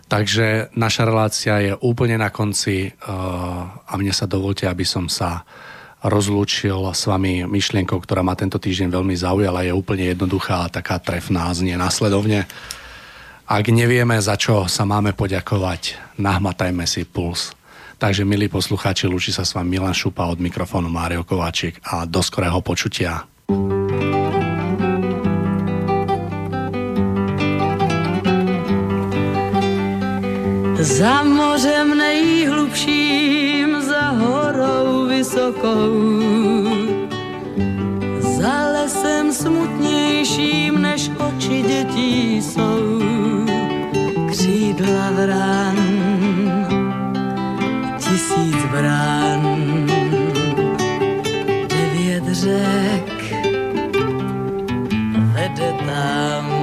Takže naša relácia je úplne na konci uh, a mne sa dovolte, aby som sa rozlúčil s vami myšlienkou, ktorá ma tento týždeň veľmi zaujala, je úplne jednoduchá a taká trefná, znie následovne. Ak nevieme, za čo sa máme poďakovať, nahmatajme si puls. Takže, milí poslucháči, lúči sa s vami Milan Šupa od mikrofónu Mário Kováčik a do skorého počutia. Za mořem nejhlubším, za horou vysokou, za lesem smutnějším, než oči dětí jsou. Křídla vrán, tisíc brán, devět řek, vede tam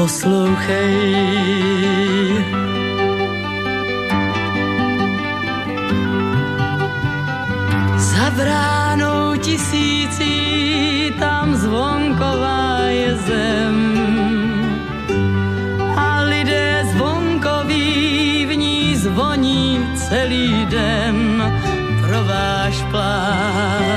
poslouchej. Za bránou tisící tam zvonková je zem. A lidé zvonkoví v ní zvoní celý den. Pro váš pláč,